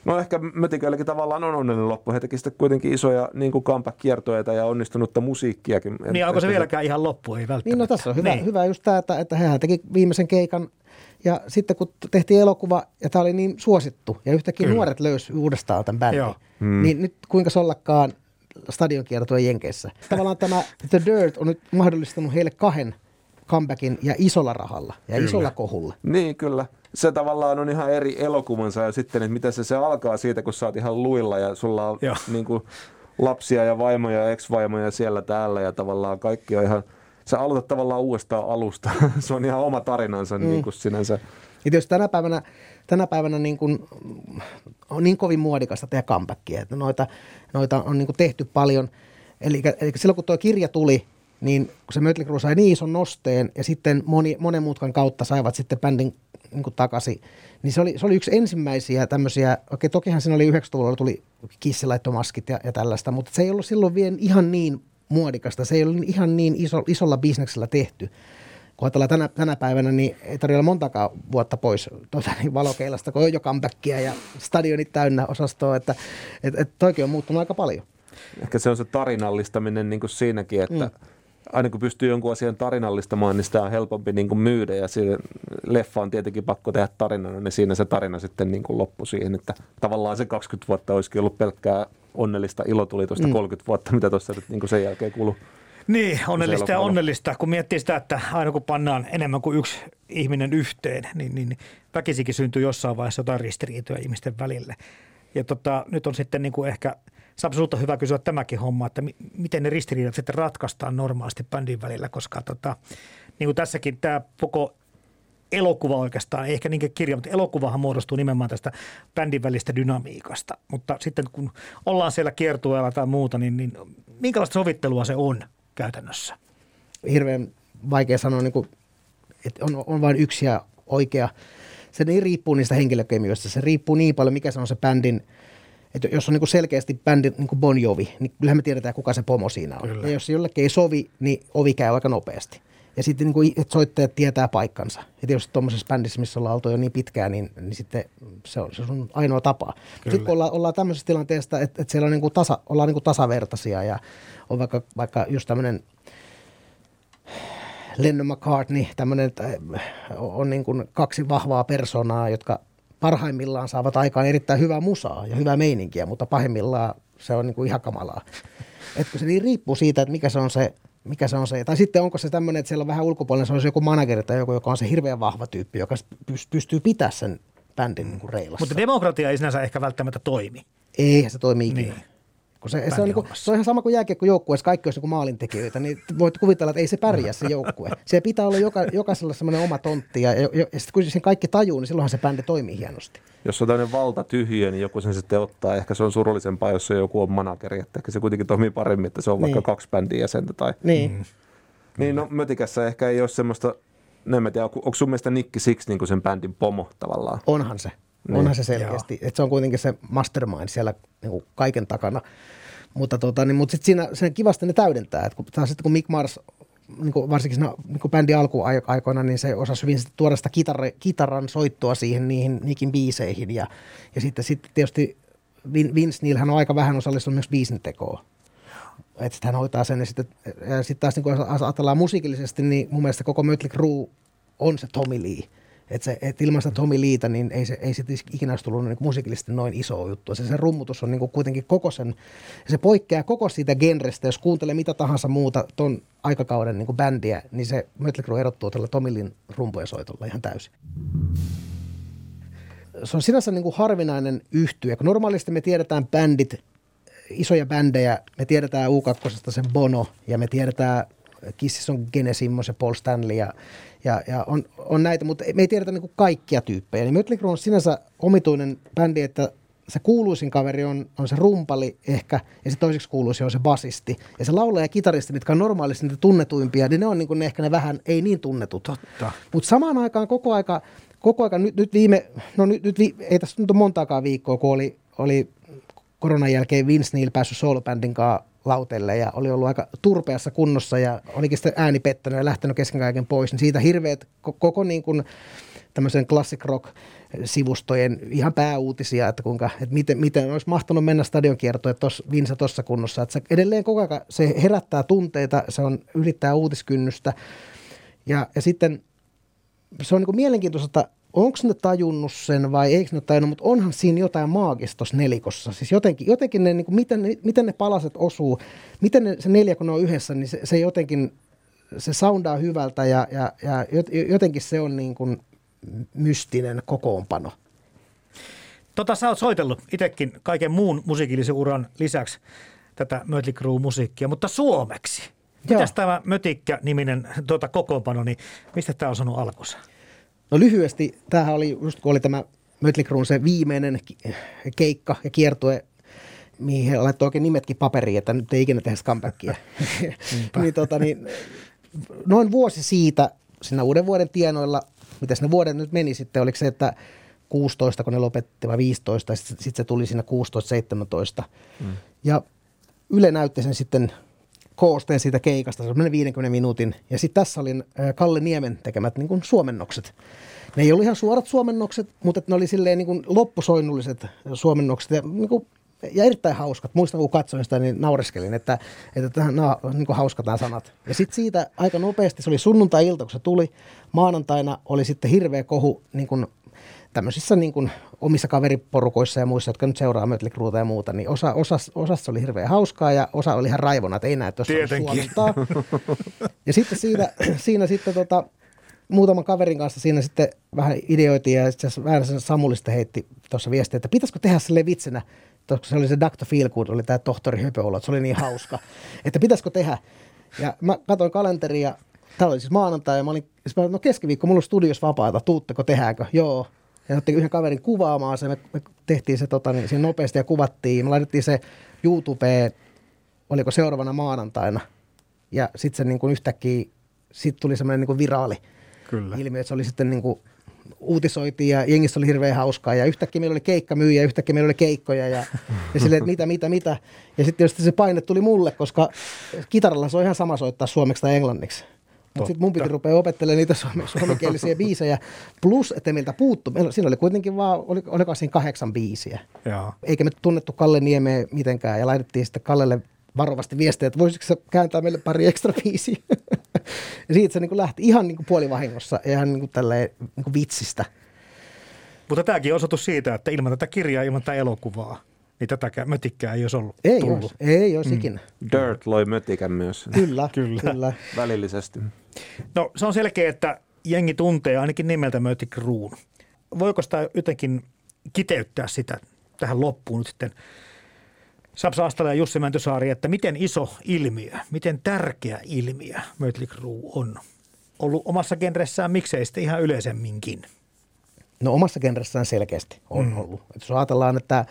No ehkä Mötiköilläkin tavallaan on onnellinen loppu. He teki sitten kuitenkin isoja niin kuin comeback-kiertoita ja onnistunutta musiikkiakin. Niin onko se vieläkään ihan loppu? Ei välttämättä. Niin no tässä on hyvä, niin. hyvä just tämä, että, että hehän teki viimeisen keikan ja sitten kun tehtiin elokuva ja tämä oli niin suosittu ja yhtäkkiä Kyllä. nuoret löysi uudestaan tämän bändin, hmm. niin nyt kuinka sollakaan stadionkiertoja Jenkeissä. Tavallaan tämä The Dirt on nyt mahdollistanut heille kahden comebackin ja isolla rahalla ja kyllä. isolla kohulla. Niin, kyllä se tavallaan on ihan eri elokuvansa ja sitten, että miten se, se alkaa siitä, kun sä oot ihan luilla ja sulla on niin kuin, lapsia ja vaimoja ja ex-vaimoja siellä täällä ja tavallaan kaikki on ihan, sä aloitat tavallaan uudestaan alusta. se on ihan oma tarinansa mm. niin kuin sinänsä. Ja jos tänä päivänä, tänä päivänä niin kuin, on niin kovin muodikasta tehdä comebackia, että noita, noita on niin kuin tehty paljon. Eli, eli silloin kun tuo kirja tuli, niin kun se Mötley Crue sai niin ison nosteen ja sitten moni, monen muutkan kautta saivat sitten bändin niin kuin takaisin, niin se oli, se oli yksi ensimmäisiä tämmöisiä, okei tokihan siinä oli 90-luvulla tuli kissilaittomaskit ja, ja tällaista, mutta se ei ollut silloin vielä ihan niin muodikasta, se ei ollut ihan niin iso, isolla bisneksellä tehty. Kun ajatellaan tänä, tänä päivänä, niin ei tarvitse montakaan vuotta pois tuota, niin valokeilasta, kun on jo comebackia ja stadionit täynnä osastoa, että et, et toikin on muuttunut aika paljon. Ehkä se on se tarinallistaminen niin kuin siinäkin, että mm aina kun pystyy jonkun asian tarinallistamaan, niin sitä on helpompi niin kuin myydä ja siinä leffa on tietenkin pakko tehdä tarinana, niin siinä se tarina sitten niin kuin loppui siihen, että tavallaan se 20 vuotta olisikin ollut pelkkää onnellista ilotulitusta mm. 30 vuotta, mitä tuossa nyt niin kuin sen jälkeen kulu. Niin, onnellista ja onnellista, kun miettii sitä, että aina kun pannaan enemmän kuin yksi ihminen yhteen, niin, niin väkisikin syntyy jossain vaiheessa jotain ristiriitoja ihmisten välille. Ja tota, nyt on sitten niin kuin ehkä – Saapa on hyvä kysyä tämäkin homma, että mi- miten ne ristiriidat sitten ratkaistaan normaalisti bändin välillä, koska tota, niin kuin tässäkin tämä koko elokuva oikeastaan, ei ehkä niinkään kirja, mutta elokuvahan muodostuu nimenomaan tästä bändin välistä dynamiikasta. Mutta sitten kun ollaan siellä kiertueella tai muuta, niin, niin minkälaista sovittelua se on käytännössä? Hirveän vaikea sanoa, niin kuin, että on, on vain yksi ja oikea. Se niin riippuu niistä henkilökemioista. Se riippuu niin paljon, mikä se on se bändin – että jos on niin kuin selkeästi bändi niin kuin Bon Jovi, niin kyllähän me tiedetään, kuka se pomo siinä on. Kyllä. Ja jos se jollekin ei sovi, niin ovi käy aika nopeasti. ja sitten niin kuin, että soittajat tietää paikkansa. Ja tietysti tuommoisessa bändissä, missä ollaan oltu jo niin pitkään, niin, niin sitten se on, se on ainoa tapa. Sitten kun ollaan, ollaan tämmöisessä tilanteessa, että, että siellä on niin kuin tasa, ollaan niin kuin tasavertaisia ja on vaikka, vaikka just tämmöinen Lennon McCartney, tämmöinen, on niin kuin kaksi vahvaa personaa, jotka parhaimmillaan saavat aikaan erittäin hyvää musaa ja hyvää meininkiä, mutta pahimmillaan se on niin kuin ihan kamalaa. Että se niin riippuu siitä, että mikä se on se mikä se on se. Tai sitten onko se tämmöinen, että siellä on vähän ulkopuolella, se on joku manageri tai joku, joka on se hirveän vahva tyyppi, joka pystyy pitämään sen bändin niin kuin reilassa. Mutta demokratia ei sinänsä ehkä välttämättä toimi. Eihän se toimi ikinä. Niin. Kun se, se, on, niin kuin, se on ihan sama kuin jääkiekkojoukkueessa, kaikki olisi niin maalintekijöitä, niin voit kuvitella, että ei se pärjää se joukkue. Se pitää olla joka, jokaisella semmoinen oma tontti, ja, ja, ja sitten kun sen kaikki tajuu, niin silloinhan se bändi toimii hienosti. Jos on tämmöinen valta tyhjä, niin joku sen sitten ottaa. Ehkä se on surullisempaa, jos se joku on manageri, että ehkä se kuitenkin toimii paremmin, että se on niin. vaikka kaksi bändiä jäsentä. Tai... Niin. Mm. Niin, no Mötikässä ehkä ei ole semmoista, no en tiedä, onko sun mielestä Nikki Six niin kuin sen bändin pomo tavallaan? Onhan se. Niin. Onhan se selkeästi. Että se on kuitenkin se mastermind siellä niin kuin kaiken takana. Mutta, tota, niin, mutta sitten siinä sen kivasti ne täydentää. Et kun, taas sitten kun Mick Mars, niin kuin varsinkin siinä niin kuin bändin alkuaikoina, niin se osasi hyvin tuoda sitä kitarra, kitaran soittoa siihen niihin Nickin biiseihin. Ja, ja sitten, sitten tietysti Vince Neil hän on aika vähän osallistunut myös biisin tekoon. Että hän hoitaa sen ja sitten, ja sitten taas niin kun ajatellaan musiikillisesti, niin mun mielestä koko Mötley Crue on se Tommy Lee. Että se, et ilman sitä Tommy Liita, niin ei se, ei se ikinä olisi tullut niin musiikillisesti noin iso juttu. Se, se rummutus on niin kuitenkin koko sen, se poikkeaa koko siitä genrestä. Jos kuuntelee mitä tahansa muuta ton aikakauden niin bändiä, niin se Mötley Crue erottuu tällä Tommy Leen rumpujen soitolla ihan täysin. Se on sinänsä niin kuin harvinainen yhtye, kun normaalisti me tiedetään bändit, isoja bändejä, me tiedetään U2 sen Bono ja me tiedetään Kissis on Gene Simmons ja Paul Stanley ja ja, ja on, on näitä, mutta me ei tiedetä niin kaikkia tyyppejä. Niin Mötley Crue on sinänsä omituinen bändi, että se kuuluisin kaveri on, on se rumpali ehkä, ja se toiseksi kuuluisin on se basisti. Ja se laulaja ja kitaristi, mitkä on normaalisti niitä tunnetuimpia, niin ne on niin kuin ne ehkä ne vähän ei niin tunnetut. Totta. Mutta samaan aikaan koko aika, koko aika nyt, nyt viime, no nyt, nyt vi, ei tässä nyt ole montaakaan viikkoa, kun oli, oli koronan jälkeen Vince Neil päässyt soolobändin kanssa lautelle ja oli ollut aika turpeassa kunnossa ja olikin sitten ääni pettänyt ja lähtenyt kesken kaiken pois, niin siitä hirveät koko niin kuin tämmöisen classic rock sivustojen ihan pääuutisia, että, kuinka, että miten, miten olisi mahtanut mennä stadionkiertoon, että tos, Vinsa tuossa kunnossa. Että se edelleen koko ajan se herättää tunteita, se on ylittää uutiskynnystä ja, ja sitten se on niin mielenkiintoista, onko ne tajunnut sen vai eikö ne tajunnut, mutta onhan siinä jotain maagista tuossa nelikossa. Siis jotenkin, jotenkin ne, niin kuin, miten, ne, miten ne palaset osuu, miten ne, se neljä kun ne on yhdessä, niin se, se jotenkin, se soundaa hyvältä ja, ja, ja jotenkin se on niin kuin mystinen kokoonpano. Tota, sä oot soitellut itsekin kaiken muun musiikillisen uran lisäksi tätä Mötley Crue-musiikkia, mutta suomeksi. Mitäs tämä Mötikkä-niminen tuota, kokoonpano, niin mistä tämä on sanonut alkunsa? No lyhyesti, tämähän oli just kun oli tämä Mötley Crue se viimeinen keikka ja kiertue, mihin he laittoi oikein nimetkin paperiin, että nyt ei ikinä tehdä comebackia. niin, tota, niin, noin vuosi siitä, siinä uuden vuoden tienoilla, mitä ne vuodet nyt meni sitten, oliko se, että 16, kun ne lopetti vai 15, sitten sit se tuli siinä 16-17. Mm. Ja Yle näytti sen sitten koosteen siitä keikasta, se on 50 minuutin. Ja sitten tässä oli Kalle Niemen tekemät niin kuin suomennokset. Ne ei ollut ihan suorat suomennokset, mutta ne oli silleen niin kuin loppusoinnulliset suomennokset ja, niin kuin, ja erittäin hauskat. Muistan, kun katsoin sitä, niin naureskelin, että, että nämä on niin hauskat nämä sanat. Ja sitten siitä aika nopeasti, se oli sunnuntai-ilta, kun se tuli. Maanantaina oli sitten hirveä kohu niin kuin tämmöisissä niin kuin omissa kaveriporukoissa ja muissa, jotka nyt seuraa Mötley Crueta ja muuta, niin osa, osa, osassa oli hirveän hauskaa ja osa oli ihan raivona, että ei näe, että suomentaa. Ja sitten siinä, siinä sitten tota, muutaman kaverin kanssa siinä sitten vähän ideoitiin ja sitten vähän sen Samulista heitti tuossa viestiä, että pitäisikö tehdä sille vitsinä, koska se oli se Dr. Feelgood, oli tämä tohtori Höpöolo, se oli niin hauska, että pitäisikö tehdä. Ja mä katsoin kalenteria, tämä oli siis maanantai ja mä olin, siis no keskiviikko, mulla on studios vapaata, tuutteko, tehdäänkö? Joo ja otti yhden kaverin kuvaamaan se, me, me tehtiin se tota, niin, siinä nopeasti ja kuvattiin, me laitettiin se YouTubeen, oliko seuraavana maanantaina, ja sitten se niin kuin yhtäkkiä, sitten tuli semmoinen niin viraali Kyllä. ilmiö, että se oli sitten niin kuin, uutisoitiin ja jengissä oli hirveän hauskaa ja yhtäkkiä meillä oli keikka myyjä, yhtäkkiä meillä oli keikkoja ja, ja silleen, että mitä, mitä, mitä. Ja sitten tietysti se paine tuli mulle, koska kitaralla se on ihan sama soittaa suomeksi tai englanniksi. Mutta sitten mun piti rupea opettelemaan niitä suome, suomenkielisiä biisejä. Plus, että meiltä puuttu, meillä, siinä oli kuitenkin vaan, oli, oliko siinä kahdeksan biisiä. Joo. Eikä me tunnettu Kalle Niemeä mitenkään ja laitettiin sitten Kallelle varovasti viestejä, että voisiko se kääntää meille pari ekstra biisiä. ja siitä se niin kuin lähti ihan niin kuin puolivahingossa ja ihan niin kuin tälleen, niin kuin vitsistä. Mutta tämäkin on osoitus siitä, että ilman tätä kirjaa, ilman tätä elokuvaa, niin tätä mötikkää ei olisi ollut Ei tullut. olisi, ei olisi mm. ikinä. Dirt loi mötikän myös Kyllä, Kyllä. kyllä. kyllä. välillisesti. No se on selkeä, että jengi tuntee ainakin nimeltä Mötik Ruun. Voiko sitä jotenkin kiteyttää sitä tähän loppuun nyt sitten Sapsa Astala ja Jussi Mäntysaari, että miten iso ilmiö, miten tärkeä ilmiö Mötlik Ruu on ollut omassa genressään, miksei sitten ihan yleisemminkin. No omassa genressään selkeästi on mm. ollut. Et jos ajatellaan, että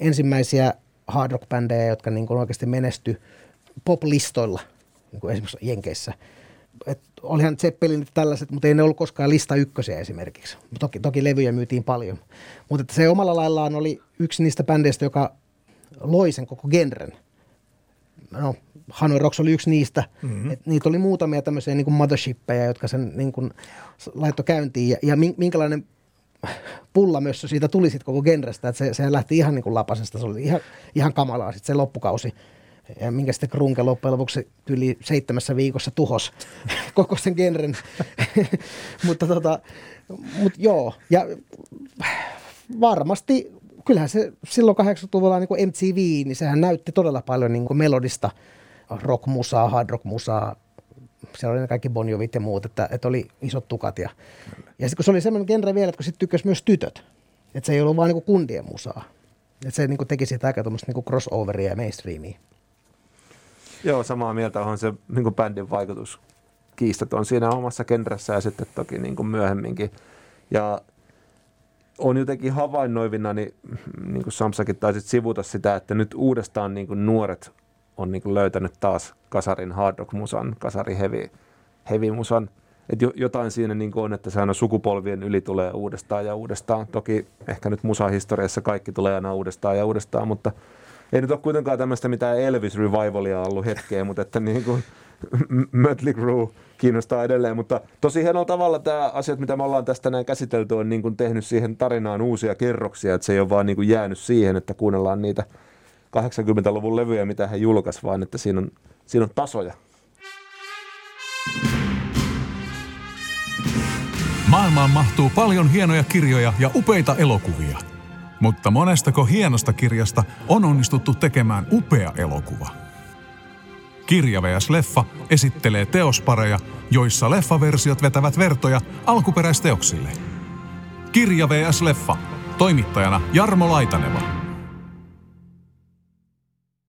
ensimmäisiä hard rock bändejä, jotka niin kuin oikeasti menesty pop-listoilla, niin kuin esimerkiksi Jenkeissä. Et olihan Zeppelinit tällaiset, mutta ei ne ollut koskaan lista ykkösiä esimerkiksi. Toki, toki levyjä myytiin paljon. Mutta että se omalla laillaan oli yksi niistä bändeistä, joka loi sen koko genren. No, Hanoi Rocks oli yksi niistä. Mm-hmm. Et niitä oli muutamia tämmöisiä niin kuin mothershippeja, jotka sen niin kuin laittoi käyntiin. Ja, ja min- minkälainen pullamössö siitä tuli sitten koko genrestä, että se, se lähti ihan niin kuin lapasesta, se oli ihan, ihan kamalaa sitten se loppukausi. Ja minkä sitten Krunke loppujen lopuksi yli seitsemässä viikossa tuhos koko sen genren. mutta tota, mut joo, ja varmasti, kyllähän se silloin 80-luvulla niin MTV, niin sehän näytti todella paljon niin kuin melodista rockmusaa, hard rockmusaa, siellä oli ne kaikki Bon Jovit ja muut, että, että oli isot tukat. Ja, ja sitten kun se oli semmoinen genre vielä, että kun sitten tykkäsi myös tytöt, että se ei ollut vaan niinku kundien musaa. Että se niinku teki siitä aika tuommoista niinku crossoveria ja mainstreamia. Joo, samaa mieltä on se niin kuin bändin vaikutus kiistaton siinä omassa genressä ja sitten toki niin kuin myöhemminkin. Ja on jotenkin havainnoivina, niin, niin kuin Samsakin taisit sivuta sitä, että nyt uudestaan niin kuin nuoret on niin löytänyt taas kasarin hard rock musan, kasari heavy, heavy musan. Et jo, jotain siinä niin on, että se aina sukupolvien yli tulee uudestaan ja uudestaan. Toki ehkä nyt musahistoriassa kaikki tulee aina uudestaan ja uudestaan, mutta ei nyt ole kuitenkaan tämmöistä mitään Elvis Revivalia ollut hetkeä, mutta että niin kuin Mötley Crue kiinnostaa edelleen, mutta tosi hienolla tavalla tämä asiat, mitä me ollaan tästä näin käsitelty, on niin kuin tehnyt siihen tarinaan uusia kerroksia, että se ei ole vaan niin kuin jäänyt siihen, että kuunnellaan niitä 80-luvun levyjä, mitä he julkaisivat, vaan että siinä on, siinä on tasoja. Maailmaan mahtuu paljon hienoja kirjoja ja upeita elokuvia. Mutta monestako hienosta kirjasta on onnistuttu tekemään upea elokuva? Kirja vs. Leffa esittelee teospareja, joissa leffaversiot vetävät vertoja alkuperäisteoksille. Kirja vs. Leffa. Toimittajana Jarmo Laitaneva.